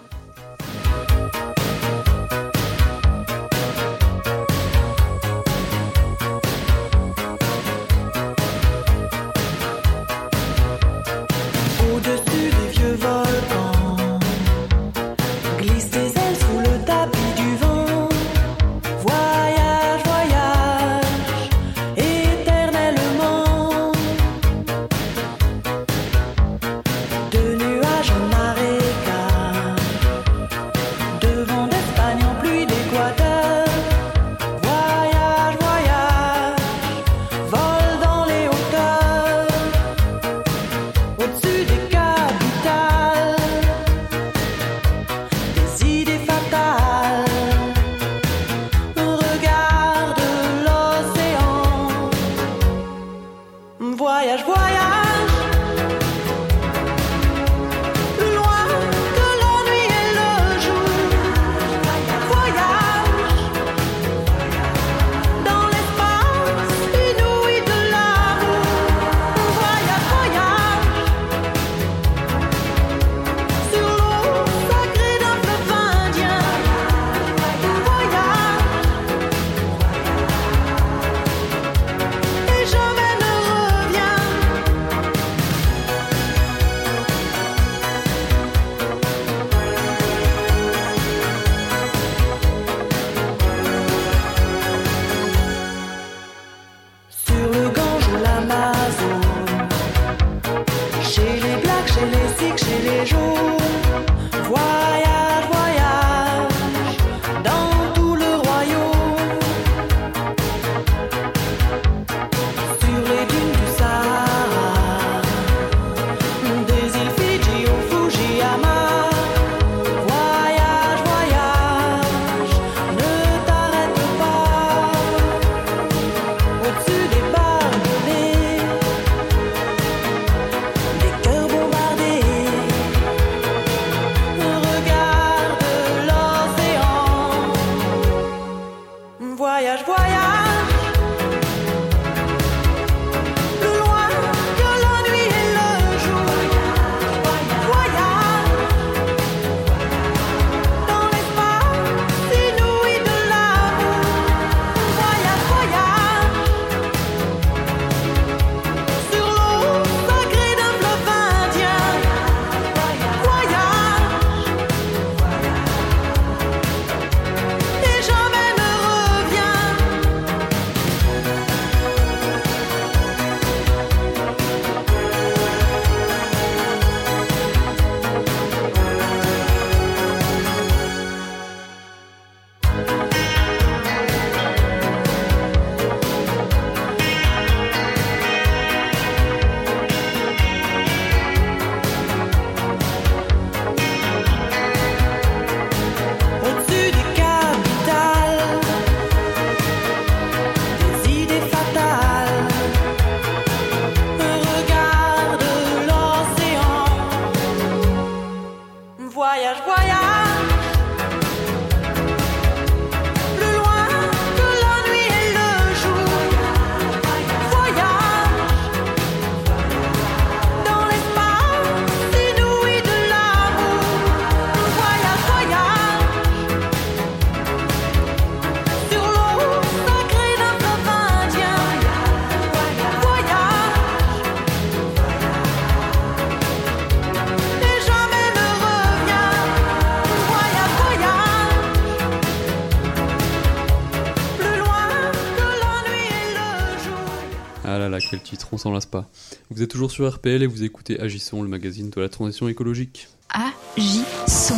On s'en lasse pas. Vous êtes toujours sur RPL et vous écoutez Agissons, le magazine de la transition écologique. Agissons.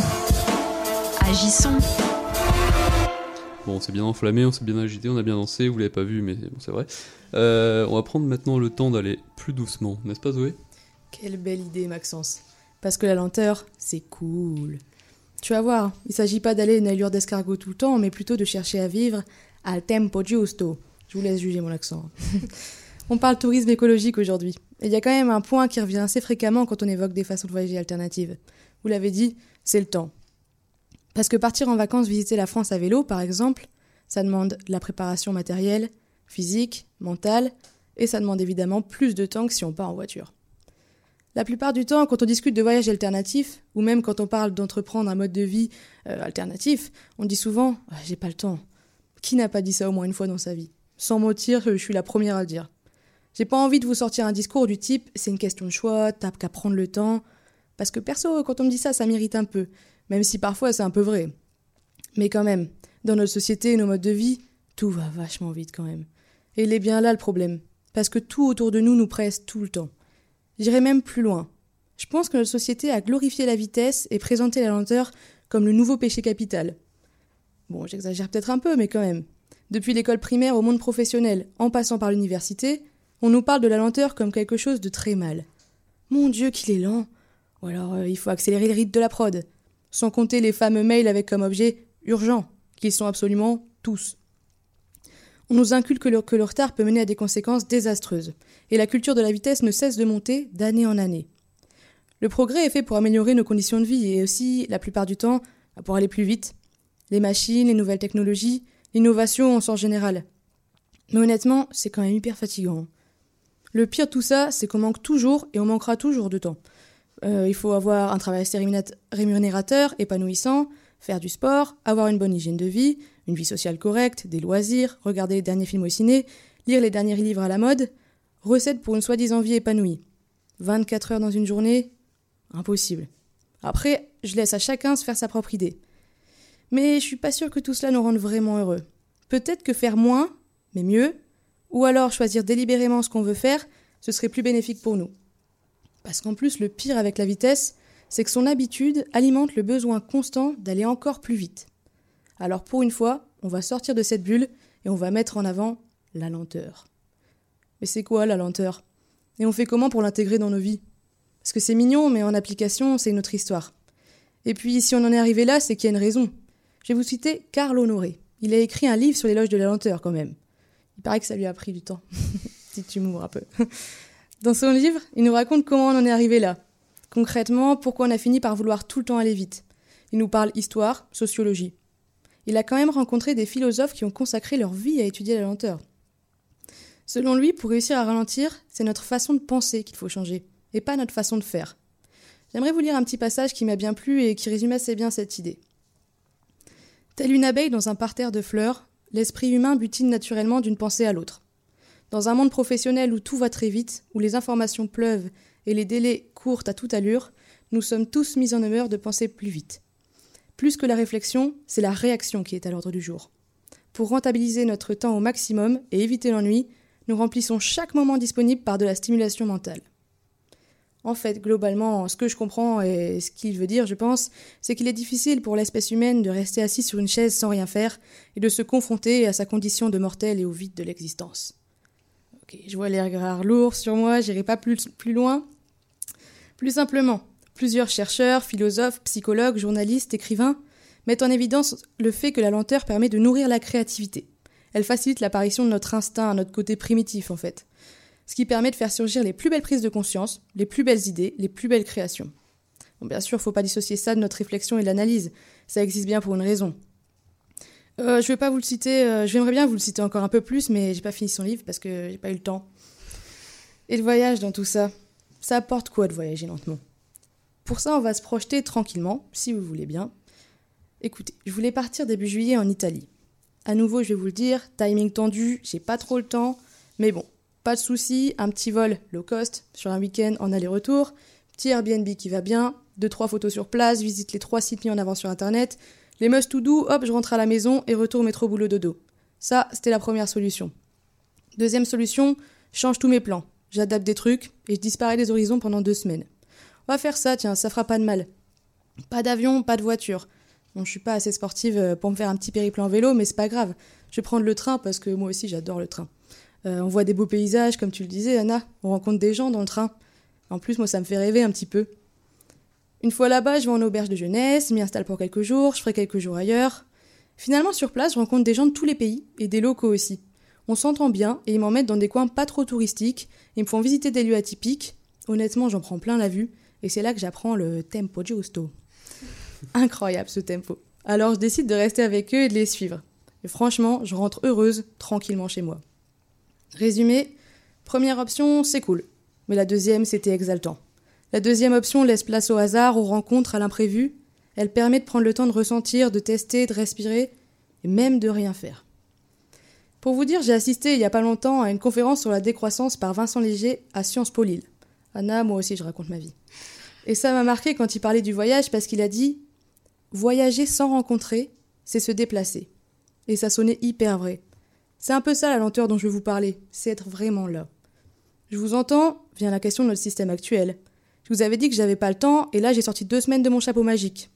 Agissons. Bon, on s'est bien enflammé, on s'est bien agité, on a bien dansé, vous l'avez pas vu, mais bon, c'est vrai. Euh, on va prendre maintenant le temps d'aller plus doucement, n'est-ce pas Zoé? Quelle belle idée, Maxence. Parce que la lenteur, c'est cool. Tu vas voir, il s'agit pas d'aller une allure d'escargot tout le temps, mais plutôt de chercher à vivre al tempo giusto. Je vous laisse juger mon accent. on parle tourisme écologique aujourd'hui. Et il y a quand même un point qui revient assez fréquemment quand on évoque des façons de voyager alternatives. Vous l'avez dit, c'est le temps. Parce que partir en vacances visiter la France à vélo, par exemple, ça demande de la préparation matérielle, physique, mentale, et ça demande évidemment plus de temps que si on part en voiture. La plupart du temps, quand on discute de voyages alternatifs, ou même quand on parle d'entreprendre un mode de vie euh, alternatif, on dit souvent ah, J'ai pas le temps. Qui n'a pas dit ça au moins une fois dans sa vie? Sans mentir, je suis la première à le dire. J'ai pas envie de vous sortir un discours du type C'est une question de choix, t'as qu'à prendre le temps. Parce que perso, quand on me dit ça, ça m'irrite un peu même si parfois c'est un peu vrai. Mais quand même, dans notre société nos modes de vie, tout va vachement vite quand même. Et il est bien là le problème, parce que tout autour de nous nous presse tout le temps. J'irai même plus loin. Je pense que notre société a glorifié la vitesse et présenté la lenteur comme le nouveau péché capital. Bon, j'exagère peut-être un peu, mais quand même. Depuis l'école primaire au monde professionnel, en passant par l'université, on nous parle de la lenteur comme quelque chose de très mal. Mon Dieu, qu'il est lent Ou alors euh, il faut accélérer le rythme de la prod sans compter les fameux mails avec comme objet urgent, qu'ils sont absolument tous. On nous inculque que le, que le retard peut mener à des conséquences désastreuses, et la culture de la vitesse ne cesse de monter d'année en année. Le progrès est fait pour améliorer nos conditions de vie et aussi, la plupart du temps, pour aller plus vite. Les machines, les nouvelles technologies, l'innovation en sens général. Mais honnêtement, c'est quand même hyper fatigant. Le pire de tout ça, c'est qu'on manque toujours et on manquera toujours de temps. Euh, il faut avoir un travail rémunérateur, épanouissant, faire du sport, avoir une bonne hygiène de vie, une vie sociale correcte, des loisirs, regarder les derniers films au ciné, lire les derniers livres à la mode. Recette pour une soi-disant vie épanouie. 24 heures dans une journée Impossible. Après, je laisse à chacun se faire sa propre idée. Mais je suis pas sûre que tout cela nous rende vraiment heureux. Peut-être que faire moins, mais mieux, ou alors choisir délibérément ce qu'on veut faire, ce serait plus bénéfique pour nous. Parce qu'en plus, le pire avec la vitesse, c'est que son habitude alimente le besoin constant d'aller encore plus vite. Alors pour une fois, on va sortir de cette bulle et on va mettre en avant la lenteur. Mais c'est quoi la lenteur? Et on fait comment pour l'intégrer dans nos vies? Parce que c'est mignon, mais en application, c'est une autre histoire. Et puis, si on en est arrivé là, c'est qu'il y a une raison. Je vais vous citer Karl Honoré. Il a écrit un livre sur l'éloge de la lenteur, quand même. Il paraît que ça lui a pris du temps. tu m'ouvres un peu. Dans son livre, il nous raconte comment on en est arrivé là. Concrètement, pourquoi on a fini par vouloir tout le temps aller vite. Il nous parle histoire, sociologie. Il a quand même rencontré des philosophes qui ont consacré leur vie à étudier la lenteur. Selon lui, pour réussir à ralentir, c'est notre façon de penser qu'il faut changer, et pas notre façon de faire. J'aimerais vous lire un petit passage qui m'a bien plu et qui résume assez bien cette idée. Telle une abeille dans un parterre de fleurs, l'esprit humain butine naturellement d'une pensée à l'autre. Dans un monde professionnel où tout va très vite, où les informations pleuvent et les délais courent à toute allure, nous sommes tous mis en humeur de penser plus vite. Plus que la réflexion, c'est la réaction qui est à l'ordre du jour. Pour rentabiliser notre temps au maximum et éviter l'ennui, nous remplissons chaque moment disponible par de la stimulation mentale. En fait, globalement, ce que je comprends et ce qu'il veut dire, je pense, c'est qu'il est difficile pour l'espèce humaine de rester assis sur une chaise sans rien faire et de se confronter à sa condition de mortel et au vide de l'existence. Ok, je vois les regards lourds sur moi, j'irai pas plus, plus loin. Plus simplement, plusieurs chercheurs, philosophes, psychologues, journalistes, écrivains mettent en évidence le fait que la lenteur permet de nourrir la créativité. Elle facilite l'apparition de notre instinct, notre côté primitif en fait. Ce qui permet de faire surgir les plus belles prises de conscience, les plus belles idées, les plus belles créations. Bon, bien sûr, faut pas dissocier ça de notre réflexion et de l'analyse. Ça existe bien pour une raison. Euh, je vais pas vous le citer, euh, j'aimerais bien vous le citer encore un peu plus, mais j'ai pas fini son livre parce que j'ai pas eu le temps. Et le voyage dans tout ça, ça apporte quoi de voyager lentement? Pour ça, on va se projeter tranquillement, si vous voulez bien. Écoutez, je voulais partir début juillet en Italie. À nouveau, je vais vous le dire, timing tendu, j'ai pas trop le temps, mais bon, pas de souci, un petit vol low cost sur un week-end en aller-retour, petit Airbnb qui va bien, deux trois photos sur place, visite les trois sites mis en avant sur internet, les must to do, hop, je rentre à la maison et retour métro boulot dodo. Ça, c'était la première solution. Deuxième solution, change tous mes plans, j'adapte des trucs et je disparais des horizons pendant deux semaines. On va faire ça, tiens, ça fera pas de mal. Pas d'avion, pas de voiture. Bon, je suis pas assez sportive euh, pour me faire un petit périple en vélo, mais c'est pas grave. Je vais prendre le train parce que moi aussi j'adore le train. Euh, on voit des beaux paysages, comme tu le disais, Anna. On rencontre des gens dans le train. En plus, moi, ça me fait rêver un petit peu. Une fois là-bas, je vais en auberge de jeunesse, m'y installe pour quelques jours, je ferai quelques jours ailleurs. Finalement, sur place, je rencontre des gens de tous les pays et des locaux aussi. On s'entend bien et ils m'emmènent dans des coins pas trop touristiques, ils me font visiter des lieux atypiques. Honnêtement, j'en prends plein la vue et c'est là que j'apprends le tempo giusto. Incroyable ce tempo. Alors je décide de rester avec eux et de les suivre. Et franchement, je rentre heureuse, tranquillement chez moi. Résumé, première option, c'est cool. Mais la deuxième, c'était exaltant. La deuxième option laisse place au hasard, aux rencontres, à l'imprévu. Elle permet de prendre le temps de ressentir, de tester, de respirer, et même de rien faire. Pour vous dire, j'ai assisté il y a pas longtemps à une conférence sur la décroissance par Vincent Léger à Sciences Po Lille. Anna, moi aussi, je raconte ma vie. Et ça m'a marqué quand il parlait du voyage parce qu'il a dit Voyager sans rencontrer, c'est se déplacer. Et ça sonnait hyper vrai. C'est un peu ça la lenteur dont je veux vous parler, c'est être vraiment là. Je vous entends, vient la question de notre système actuel. Je vous avais dit que j'avais pas le temps, et là j'ai sorti deux semaines de mon chapeau magique.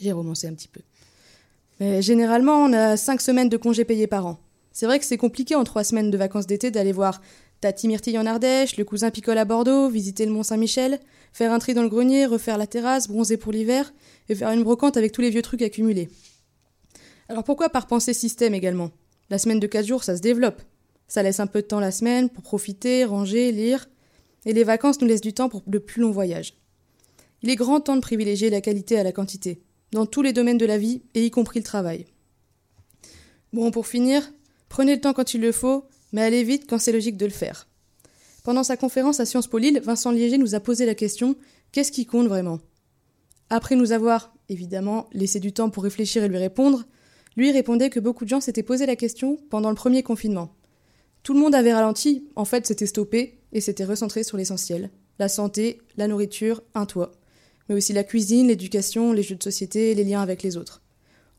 J'ai romancé un petit peu. Mais généralement, on a cinq semaines de congés payés par an. C'est vrai que c'est compliqué en trois semaines de vacances d'été d'aller voir Tati Myrtille en Ardèche, le cousin Picole à Bordeaux, visiter le Mont Saint-Michel, faire un tri dans le grenier, refaire la terrasse, bronzer pour l'hiver, et faire une brocante avec tous les vieux trucs accumulés. Alors pourquoi par penser système également? La semaine de 4 jours, ça se développe. Ça laisse un peu de temps la semaine pour profiter, ranger, lire. Et les vacances nous laissent du temps pour de plus longs voyages. Il est grand temps de privilégier la qualité à la quantité, dans tous les domaines de la vie, et y compris le travail. Bon, pour finir, prenez le temps quand il le faut, mais allez vite quand c'est logique de le faire. Pendant sa conférence à Sciences Po Lille, Vincent Liéger nous a posé la question qu'est-ce qui compte vraiment? Après nous avoir, évidemment, laissé du temps pour réfléchir et lui répondre, lui répondait que beaucoup de gens s'étaient posé la question pendant le premier confinement. Tout le monde avait ralenti, en fait c'était stoppé et s'était recentré sur l'essentiel. La santé, la nourriture, un toit. Mais aussi la cuisine, l'éducation, les jeux de société, les liens avec les autres.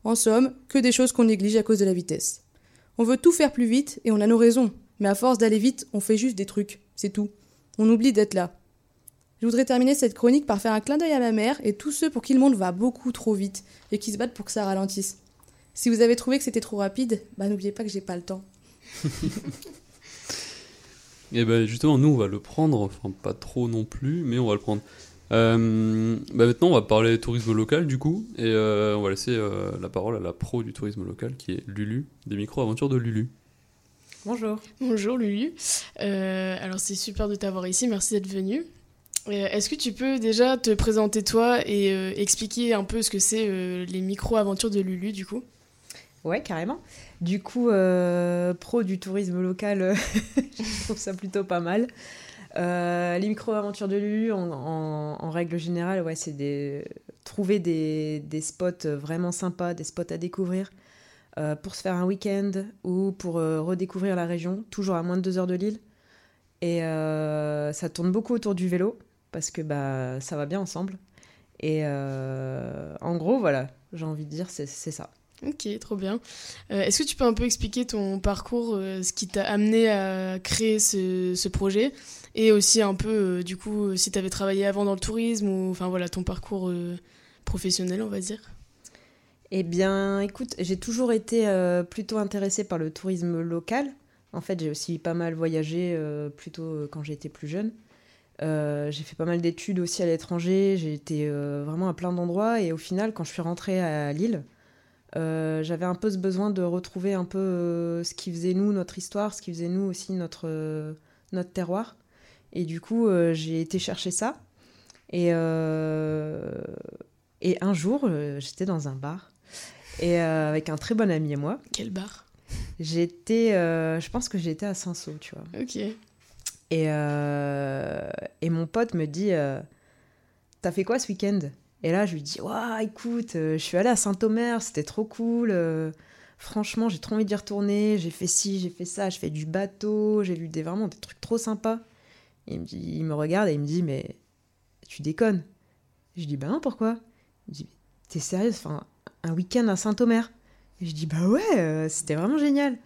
En somme, que des choses qu'on néglige à cause de la vitesse. On veut tout faire plus vite et on a nos raisons, mais à force d'aller vite, on fait juste des trucs, c'est tout. On oublie d'être là. Je voudrais terminer cette chronique par faire un clin d'œil à ma mère et tous ceux pour qui le monde va beaucoup trop vite et qui se battent pour que ça ralentisse. Si vous avez trouvé que c'était trop rapide, bah n'oubliez pas que j'ai pas le temps. Et ben justement, nous on va le prendre, enfin pas trop non plus, mais on va le prendre. Euh, bah maintenant on va parler tourisme local du coup, et euh, on va laisser euh, la parole à la pro du tourisme local qui est Lulu, des micro-aventures de Lulu. Bonjour. Bonjour Lulu. Euh, alors c'est super de t'avoir ici, merci d'être venu. Euh, Est-ce que tu peux déjà te présenter toi et euh, expliquer un peu ce que c'est euh, les micro-aventures de Lulu du coup? Ouais, carrément. Du coup, euh, pro du tourisme local, euh, je trouve ça plutôt pas mal. Euh, les micro-aventures de Lulu, en, règle générale, ouais, c'est trouver des, spots vraiment sympas, des spots à découvrir pour se faire un week-end ou pour redécouvrir la région, toujours à moins de deux heures de Lille. Et ça tourne beaucoup autour du vélo parce que bah, ça va bien ensemble. Et en gros, voilà, j'ai envie de dire, c'est ça. Ok, trop bien. Euh, Est-ce que tu peux un peu expliquer ton parcours, euh, ce qui t'a amené à créer ce, projet et aussi un peu, euh, du coup, si tu avais travaillé avant dans le tourisme ou enfin voilà, ton parcours professionnel, on va dire? Eh bien, écoute, j'ai toujours été plutôt intéressée par le tourisme local. En fait, j'ai aussi pas mal voyagé plutôt quand j'étais plus jeune. J'ai fait pas mal d'études aussi à l'étranger. J'ai été vraiment à plein d'endroits. Et au final, quand je suis rentrée à Lille, euh, j'avais un peu ce besoin de retrouver un peu euh, ce qui faisait nous, notre histoire, ce qui faisait nous aussi notre, euh, notre terroir. Et du coup, j'ai été chercher ça. Et, et un jour, j'étais dans un bar et avec un très bon ami à moi. Quel bar? J'étais, je pense que j'étais à Saint-Saul, tu vois. Ok. Et, et mon pote me dit T'as fait quoi ce week-end? Et là, je lui dis Waouh, écoute, euh, je suis allée à Saint-Omer, c'était trop cool. euh, franchement, j'ai trop envie d'y retourner. J'ai fait ci, j'ai fait ça, je fais du bateau, j'ai vu des, vraiment des trucs trop sympas. Il, me dit, il me regarde et il me dit Mais tu déconnes Je dis Bah non, pourquoi? Il me dit T'es sérieuse enfin, Un week-end à Saint-Omer Et je dis Bah ouais, euh, c'était vraiment génial.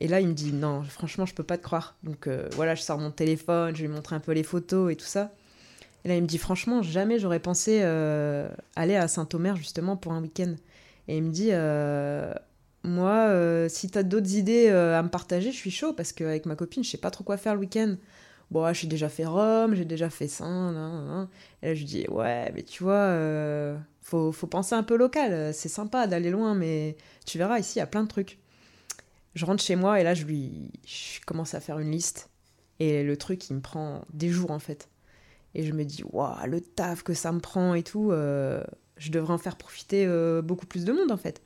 Et là, il me dit non, franchement, je peux pas te croire. Donc voilà, je sors mon téléphone, je lui montre un peu les photos et tout ça. Et là, il me dit franchement, jamais j'aurais pensé euh, aller à Saint-Omer justement pour un week-end. Et il me dit euh, moi, euh, si t'as d'autres idées à me partager, je suis chaud parce qu'avec ma copine, je sais pas trop quoi faire le week-end. Bon, ouais, j'ai déjà fait Rome, j'ai déjà fait ça. Et là, je dis ouais, mais tu vois, faut, faut penser un peu local. C'est sympa d'aller loin, mais tu verras ici, il y a plein de trucs. Je rentre chez moi et là, je lui je commence à faire une liste. Et le truc, il me prend des jours en fait. Et je me dis, waouh, le taf que ça me prend et tout, euh, je devrais en faire profiter euh, beaucoup plus de monde en fait.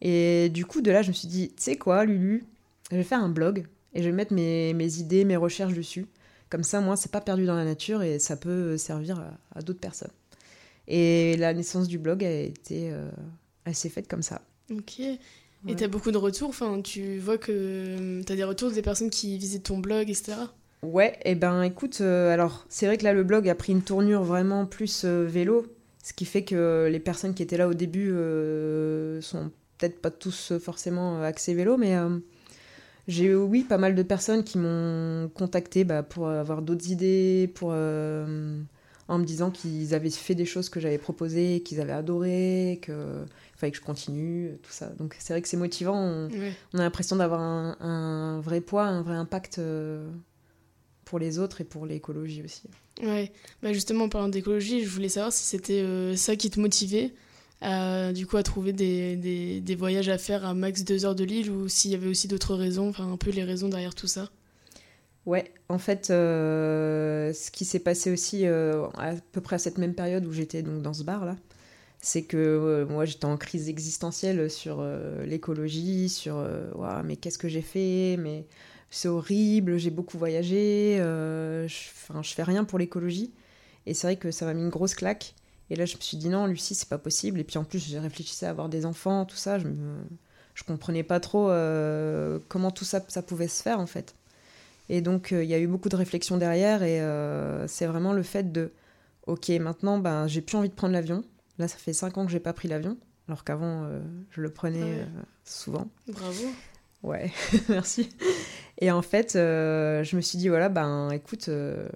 Et du coup, de là, je me suis dit, tu sais quoi, Lulu, je vais faire un blog et je vais mettre mes, mes idées, mes recherches dessus. Comme ça, moi, c'est pas perdu dans la nature et ça peut servir à, à d'autres personnes. Et la naissance du blog a été, euh, elle s'est faite comme ça. Ok. Et t'as beaucoup de retours, enfin, tu vois que t'as des retours des personnes qui visitent ton blog, etc. Ouais, et ben écoute, euh, alors c'est vrai que là le blog a pris une tournure vraiment plus euh, vélo, ce qui fait que les personnes qui étaient là au début euh, sont peut-être pas tous forcément axés vélo, mais euh, j'ai oui pas mal de personnes qui m'ont contacté bah, pour avoir d'autres idées, pour en me disant qu'ils avaient fait des choses que j'avais proposées, qu'ils avaient adoré, que fallait que je continue, tout ça. Donc c'est vrai que c'est motivant. On, a l'impression d'avoir un, un vrai poids, un vrai impact pour les autres et pour l'écologie aussi. Ouais, bah justement en parlant d'écologie, je voulais savoir si c'était euh, ça qui te motivait à, du coup, à trouver des, des, des voyages à faire à max deux heures de l'île ou s'il y avait aussi d'autres raisons, enfin un peu les raisons derrière tout ça? Ouais, en fait, euh, ce qui s'est passé aussi euh, à peu près à cette même période où j'étais donc dans ce bar là, c'est que euh, moi j'étais en crise existentielle sur l'écologie, sur Ouah, mais qu'est-ce que j'ai fait, mais c'est horrible, j'ai beaucoup voyagé, euh, je, enfin, je fais rien pour l'écologie. Et c'est vrai que ça m'a mis une grosse claque. Et là, je me suis dit non, Lucie, c'est pas possible. Et puis en plus, j'ai réfléchi à avoir des enfants, tout ça. Je, me... je comprenais pas trop euh, comment tout ça, ça pouvait se faire en fait. Et donc, euh, il y a eu beaucoup de réflexions derrière. Et c'est vraiment le fait de ok, maintenant, ben, j'ai plus envie de prendre l'avion. Là, ça fait 5 ans que j'ai pas pris l'avion. Alors qu'avant, je le prenais souvent. Bravo. Ouais, merci. Et en fait, euh, je me suis dit, voilà, ben écoute, euh,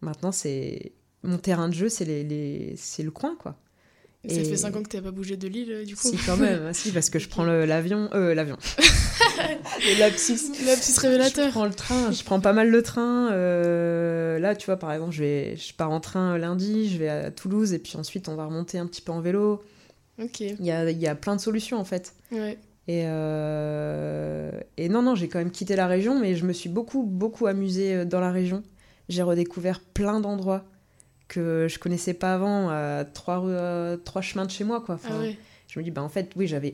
maintenant c'est. Mon terrain de jeu, c'est les, les- c'est le coin, quoi. Ça Et- fait 5 ans que t'as pas bougé de l'île, euh, du coup Si, quand même, si, parce que je prends l'avion. Euh, l'avion. le lapsus. Lapsus révélateur. Je prends le train, je prends pas mal le train. euh, là, tu vois, par exemple, je, vais, je pars en train lundi, je vais à Toulouse, et puis ensuite, on va remonter un petit peu en vélo. Ok. Il y a, il y a plein de solutions, en fait. Ouais. Et, euh, et non, non, j'ai quand même quitté la région, mais je me suis beaucoup, beaucoup amusée euh, dans la région. J'ai redécouvert plein d'endroits que je connaissais pas avant, à trois, euh, trois chemins de chez moi, quoi. Enfin, Ah. Je me dis, bah en fait, oui, j'avais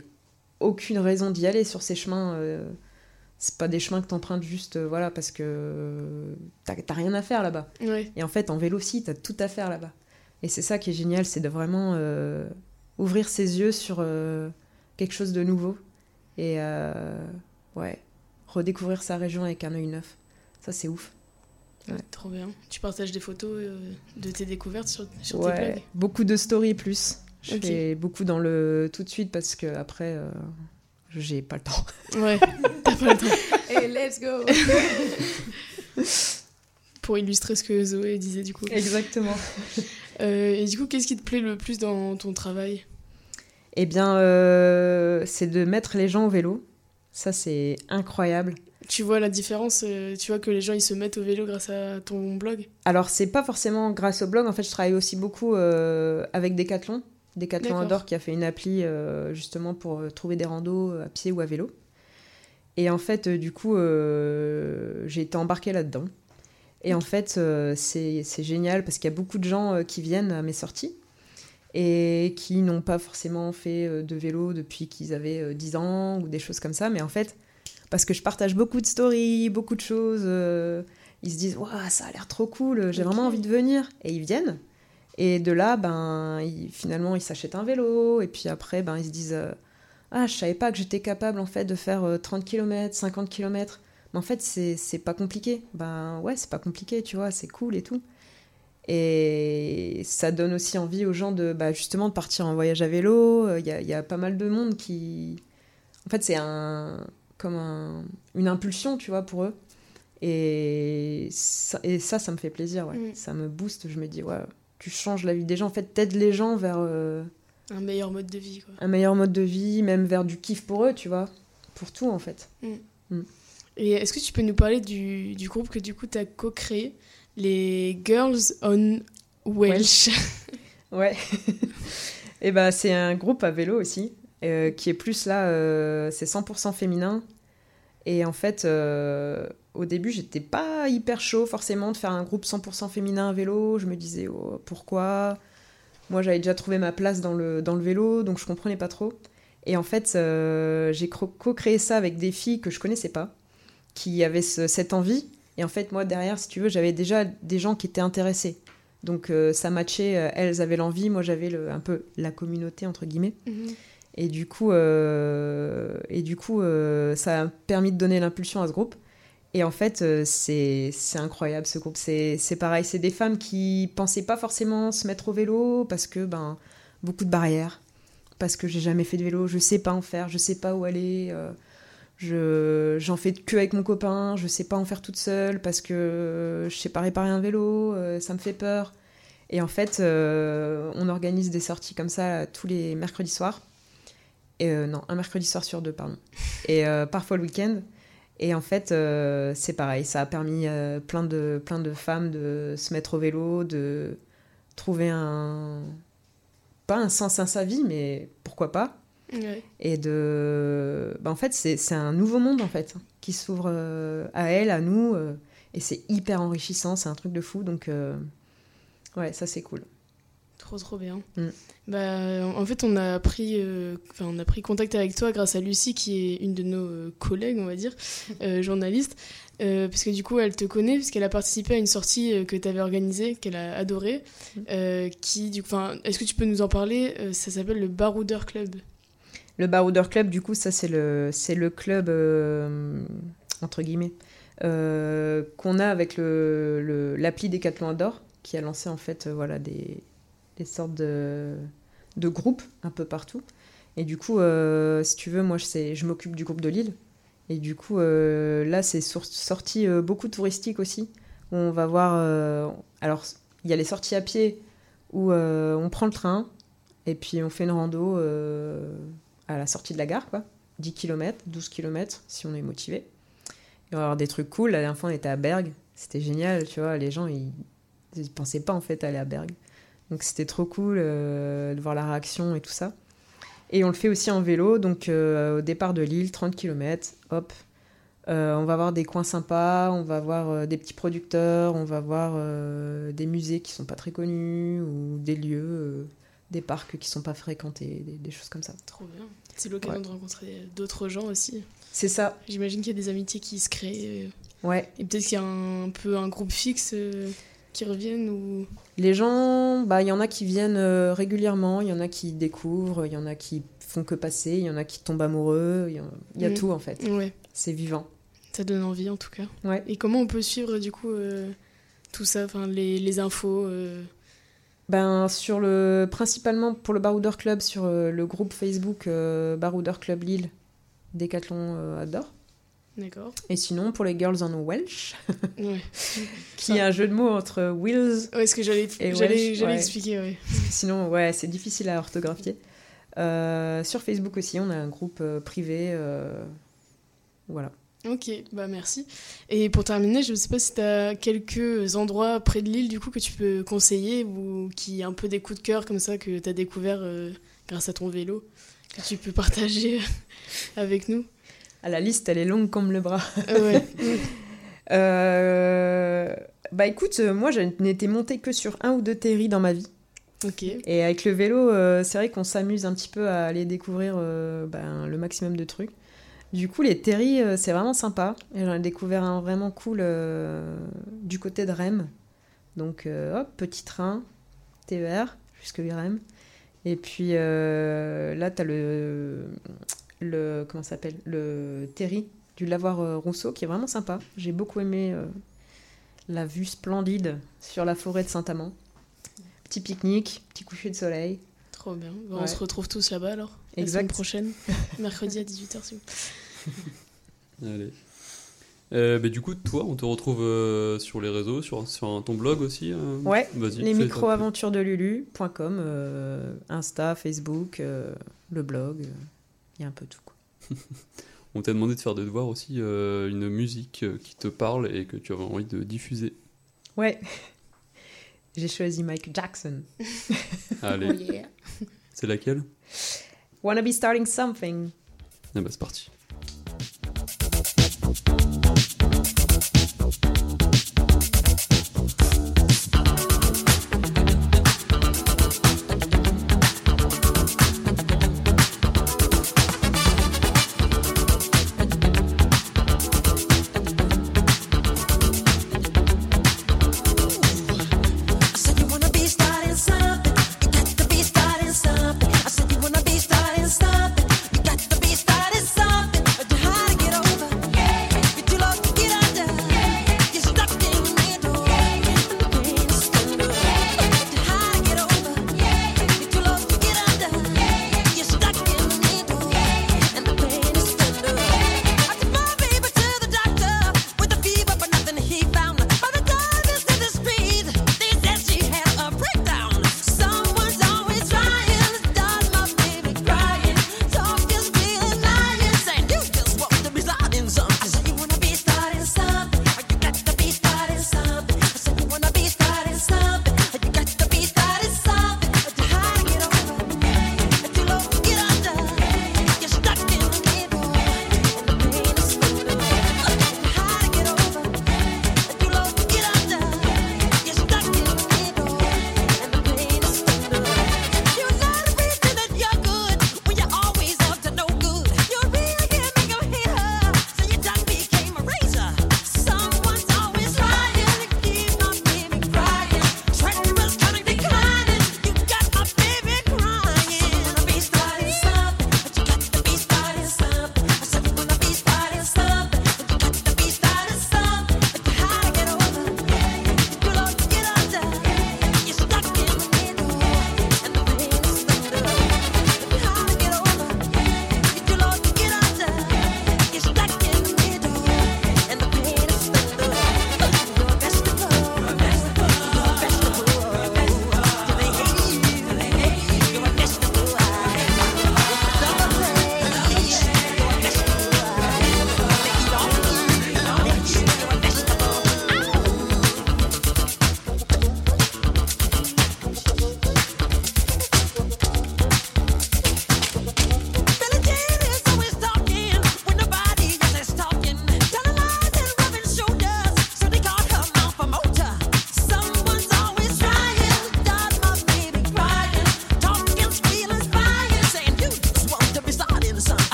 aucune raison d'y aller sur ces chemins. euh, c'est pas des chemins que t'empruntes juste, voilà, parce que t'as rien à faire là-bas. Et en fait, en vélo aussi, t'as tout à faire là-bas. Et c'est ça qui est génial, c'est de vraiment ouvrir ses yeux sur quelque chose de nouveau et euh, ouais, redécouvrir sa région avec un œil neuf. Ça, c'est ouf. Ouais. Trop bien. Tu partages des photos euh, de tes découvertes sur, sur tes Ouais, blogs? Beaucoup de stories plus. Je fais beaucoup dans le tout de suite parce que après, euh, j'ai pas le temps. Ouais, t'as pas le temps. Et let's go Pour illustrer ce que Zoé disait du coup. Exactement. Euh, et du coup, qu'est-ce qui te plaît le plus dans ton travail? Eh bien, euh, c'est de mettre les gens au vélo. Ça, c'est incroyable. Tu vois la différence euh, Tu vois que les gens ils se mettent au vélo grâce à ton blog? Alors, c'est pas forcément grâce au blog. En fait, je travaille aussi beaucoup euh, avec Decathlon. Decathlon. Indoor qui a fait une appli euh, justement pour trouver des randos à pied ou à vélo. Et en fait, du coup, j'ai été embarquée là-dedans. Et en fait, c'est génial parce qu'il y a beaucoup de gens qui viennent à mes sorties et qui n'ont pas forcément fait euh, de vélo depuis qu'ils avaient euh, 10 ans ou des choses comme ça. Mais en fait, parce que je partage beaucoup de stories, beaucoup de choses, euh, ils se disent Waouh, ça a l'air trop cool, j'ai vraiment envie de venir. Et ils viennent. Et de là, ben, ils- finalement, ils s'achètent un vélo. Et puis après, ben, ils se disent euh, Ah, je savais pas que j'étais capable en fait de faire euh, 30 km, 50 km. Mais en fait, c'est c'est pas compliqué. Ben ouais, c'est pas compliqué, tu vois, c'est cool et tout. Et ça donne aussi envie aux gens de bah, justement de partir en voyage à vélo. Il y a, il y a pas mal de monde qui. En fait, c'est un. comme un- une impulsion, tu vois, pour eux. Et ça, et ça, ça me fait plaisir, ouais. Mm. Ça me booste. Je me dis, ouais, tu changes la vie des gens. En fait, t'aides les gens vers euh, Un meilleur mode de vie, quoi. un meilleur mode de vie, même vers du kiff pour eux, tu vois. Pour tout, en fait. Mm. Et est-ce que tu peux nous parler du, du groupe que du coup tu as co-créé, les Girls on Welsh Ouais. Et ben c'est un groupe à vélo aussi, euh, qui est plus là, euh, c'est 100% féminin. Et en fait, euh, au début, j'étais pas hyper chaud forcément de faire un groupe 100% féminin à vélo. Je me disais, oh, pourquoi? Moi, j'avais déjà trouvé ma place dans le, dans le vélo, donc je comprenais pas trop. Et en fait, j'ai co-créé ça avec des filles que je connaissais pas, qui avaient ce- cette envie. Et en fait, moi, derrière, si tu veux, j'avais déjà des gens qui étaient intéressés. Donc euh, ça matchait, euh, elles avaient l'envie, moi j'avais le- un peu la communauté, entre guillemets. Mhm. Et du coup, euh, et du coup ça a permis de donner l'impulsion à ce groupe. Et en fait, c'est incroyable ce groupe. C'est c'est pareil, c'est des femmes qui pensaient pas forcément se mettre au vélo parce que ben beaucoup de barrières, parce que j'ai jamais fait de vélo, je sais pas en faire, je sais pas où aller. euh, je j'en fais que avec mon copain, je sais pas en faire toute seule parce que je sais pas réparer un vélo, euh, ça me fait peur. Et en fait, euh, on organise des sorties comme ça tous les mercredis soirs. Euh, non, un mercredi soir sur deux, pardon. Et parfois le week-end. Et en fait, c'est pareil, ça a permis plein, de, plein de femmes de se mettre au vélo, de trouver un. Pas un sens à sa vie, mais pourquoi pas Ouais. et de bah, en fait c'est un nouveau monde en fait qui s'ouvre euh, à elle à nous euh, et c'est hyper enrichissant c'est un truc de fou donc euh, ouais ça c'est cool Trop trop bien. Mm. Bah, en fait, on a pris, euh, on a pris contact avec toi grâce à Lucie, qui est une de nos collègues, on va dire, journaliste, euh, parce que du coup, elle te connaît, puisqu'elle a participé à une sortie euh, que tu avais organisée, qu'elle a adorée, euh, qui, du est-ce que tu peux nous en parler Ça s'appelle le Baroudeur Club? Le Baroudeur Club du coup ça c'est le le club euh, entre guillemets euh, qu'on a avec le le- l'appli Décathlon qui a lancé en fait euh, voilà des sortes de groupes un peu partout. Et du coup si tu veux moi je je m'occupe du groupe de Lille. Et du coup là c'est sorti beaucoup touristique aussi. On va voir alors il y a les sorties à pied où on prend le train et puis on fait une rando à la sortie de la gare, quoi. 10 km, 12 km, si on est motivé. Il va y avoir des trucs cool. La dernière fois, on était à Bergue. C'était génial, tu vois. Les gens, ils ne pensaient pas, en fait, aller à Bergue. Donc, c'était trop cool euh, de voir la réaction et tout ça. Et on le fait aussi en vélo. Donc, euh, au départ de Lille, 30 km, hop. Euh, on va voir des coins sympas, on va voir des petits producteurs, on va voir des musées qui sont pas très connus ou des lieux, des parcs qui sont pas fréquentés, des, des choses comme ça. Trop bien. C'est l'occasion Ouais. de rencontrer d'autres gens aussi. C'est ça. J'imagine qu'il y a des amitiés qui se créent. euh, Ouais. Et peut-être qu'il y a un, peu un groupe fixe euh, qui reviennent ou. Les gens, bah, il y en a qui viennent euh, régulièrement, il y en a qui découvrent, il y en a qui font que passer, il y en a qui tombent amoureux, il y, en- y a Mm. tout en fait. Ouais. C'est vivant. Ça donne envie en tout cas. Ouais. Et comment on peut suivre du coup euh, tout ça, enfin les, les infos euh, Ben, sur le, principalement pour le Baroudeur Club, sur euh, le groupe Facebook euh, Baroudeur Club Lille, Décathlon euh, adore. D'accord. Et sinon, pour les Girls on Welsh, Ouais. qui est un jeu de mots entre Wills Ouais, ce que j'allais et j'allais Welsh, j'allais ouais. expliquer, ouais. Sinon, ouais, c'est difficile à orthographier. Euh, sur Facebook aussi, on a un groupe privé. voilà. Ok, bah merci. Et pour terminer, je ne sais pas si tu as quelques endroits près de l'île du coup que tu peux conseiller ou qui un peu des coups de cœur comme ça que tu as découvert euh, grâce à ton vélo, que tu peux partager avec nous? À la liste, elle est longue comme le bras. Ouais. Euh, Bah écoute, euh, moi, je n'étais montée que sur un ou deux terris dans ma vie. Ok. Et avec le vélo, euh, c'est vrai qu'on s'amuse un petit peu à aller découvrir euh, ben, le maximum de trucs. Du coup, les terris, euh, c'est vraiment sympa. Et j'en ai découvert un vraiment cool euh, du côté de Rennes. Donc, euh, hop, petit train, TER, jusque Rennes. Et puis là, tu as le, le. Comment ça s'appelle Le terri du lavoir Rousseau, qui est vraiment sympa. J'ai beaucoup aimé la vue splendide sur la forêt de Saint-Amand. Petit pique-nique, petit coucher de soleil. Trop bien. On se retrouve tous là-bas alors? La Exact. semaine prochaine, mercredi à 18h. Allez. Euh, bah, du coup, toi, on te retrouve euh, sur les réseaux, sur, sur ton blog aussi. euh Ouais, Vas-y. les micro-aventures de Lulu.com, euh, Insta, Facebook, euh, le blog, euh, il y a un peu tout. Quoi. On t'a demandé de faire des devoirs aussi, euh, une musique qui te parle et que tu avais envie de diffuser. Ouais, j'ai choisi Mike Jackson. Allez. Oh yeah. C'est laquelle? Wanna be starting something. Ah bah c'est parti.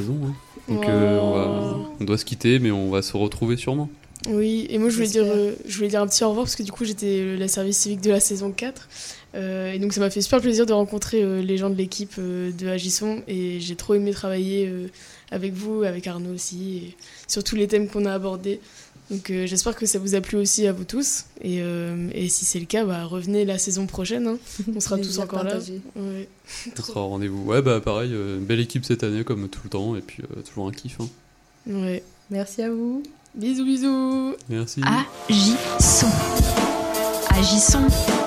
Saison. hein. Donc euh, on, va- on doit se quitter, mais on va se retrouver sûrement. Oui, et moi je voulais, dire, euh, je voulais dire un petit au revoir parce que du coup j'étais euh, la service civique de la saison 4. Euh, et donc ça m'a fait super plaisir de rencontrer euh, les gens de l'équipe euh, de Agisson et j'ai trop aimé travailler euh, avec vous, avec Arnaud aussi, et sur tous les thèmes qu'on a abordés. Donc euh, j'espère que ça vous a plu aussi à vous tous. Et, euh, et si c'est le cas, bah, revenez la saison prochaine. hein. On sera tous encore là. Ouais. On sera au rendez-vous. Ouais, bah pareil, euh, belle équipe cette année comme tout le temps, et puis euh, toujours un kiff. hein. Ouais. Merci à vous. Bisous, bisous. Merci. Agissons. Agissons.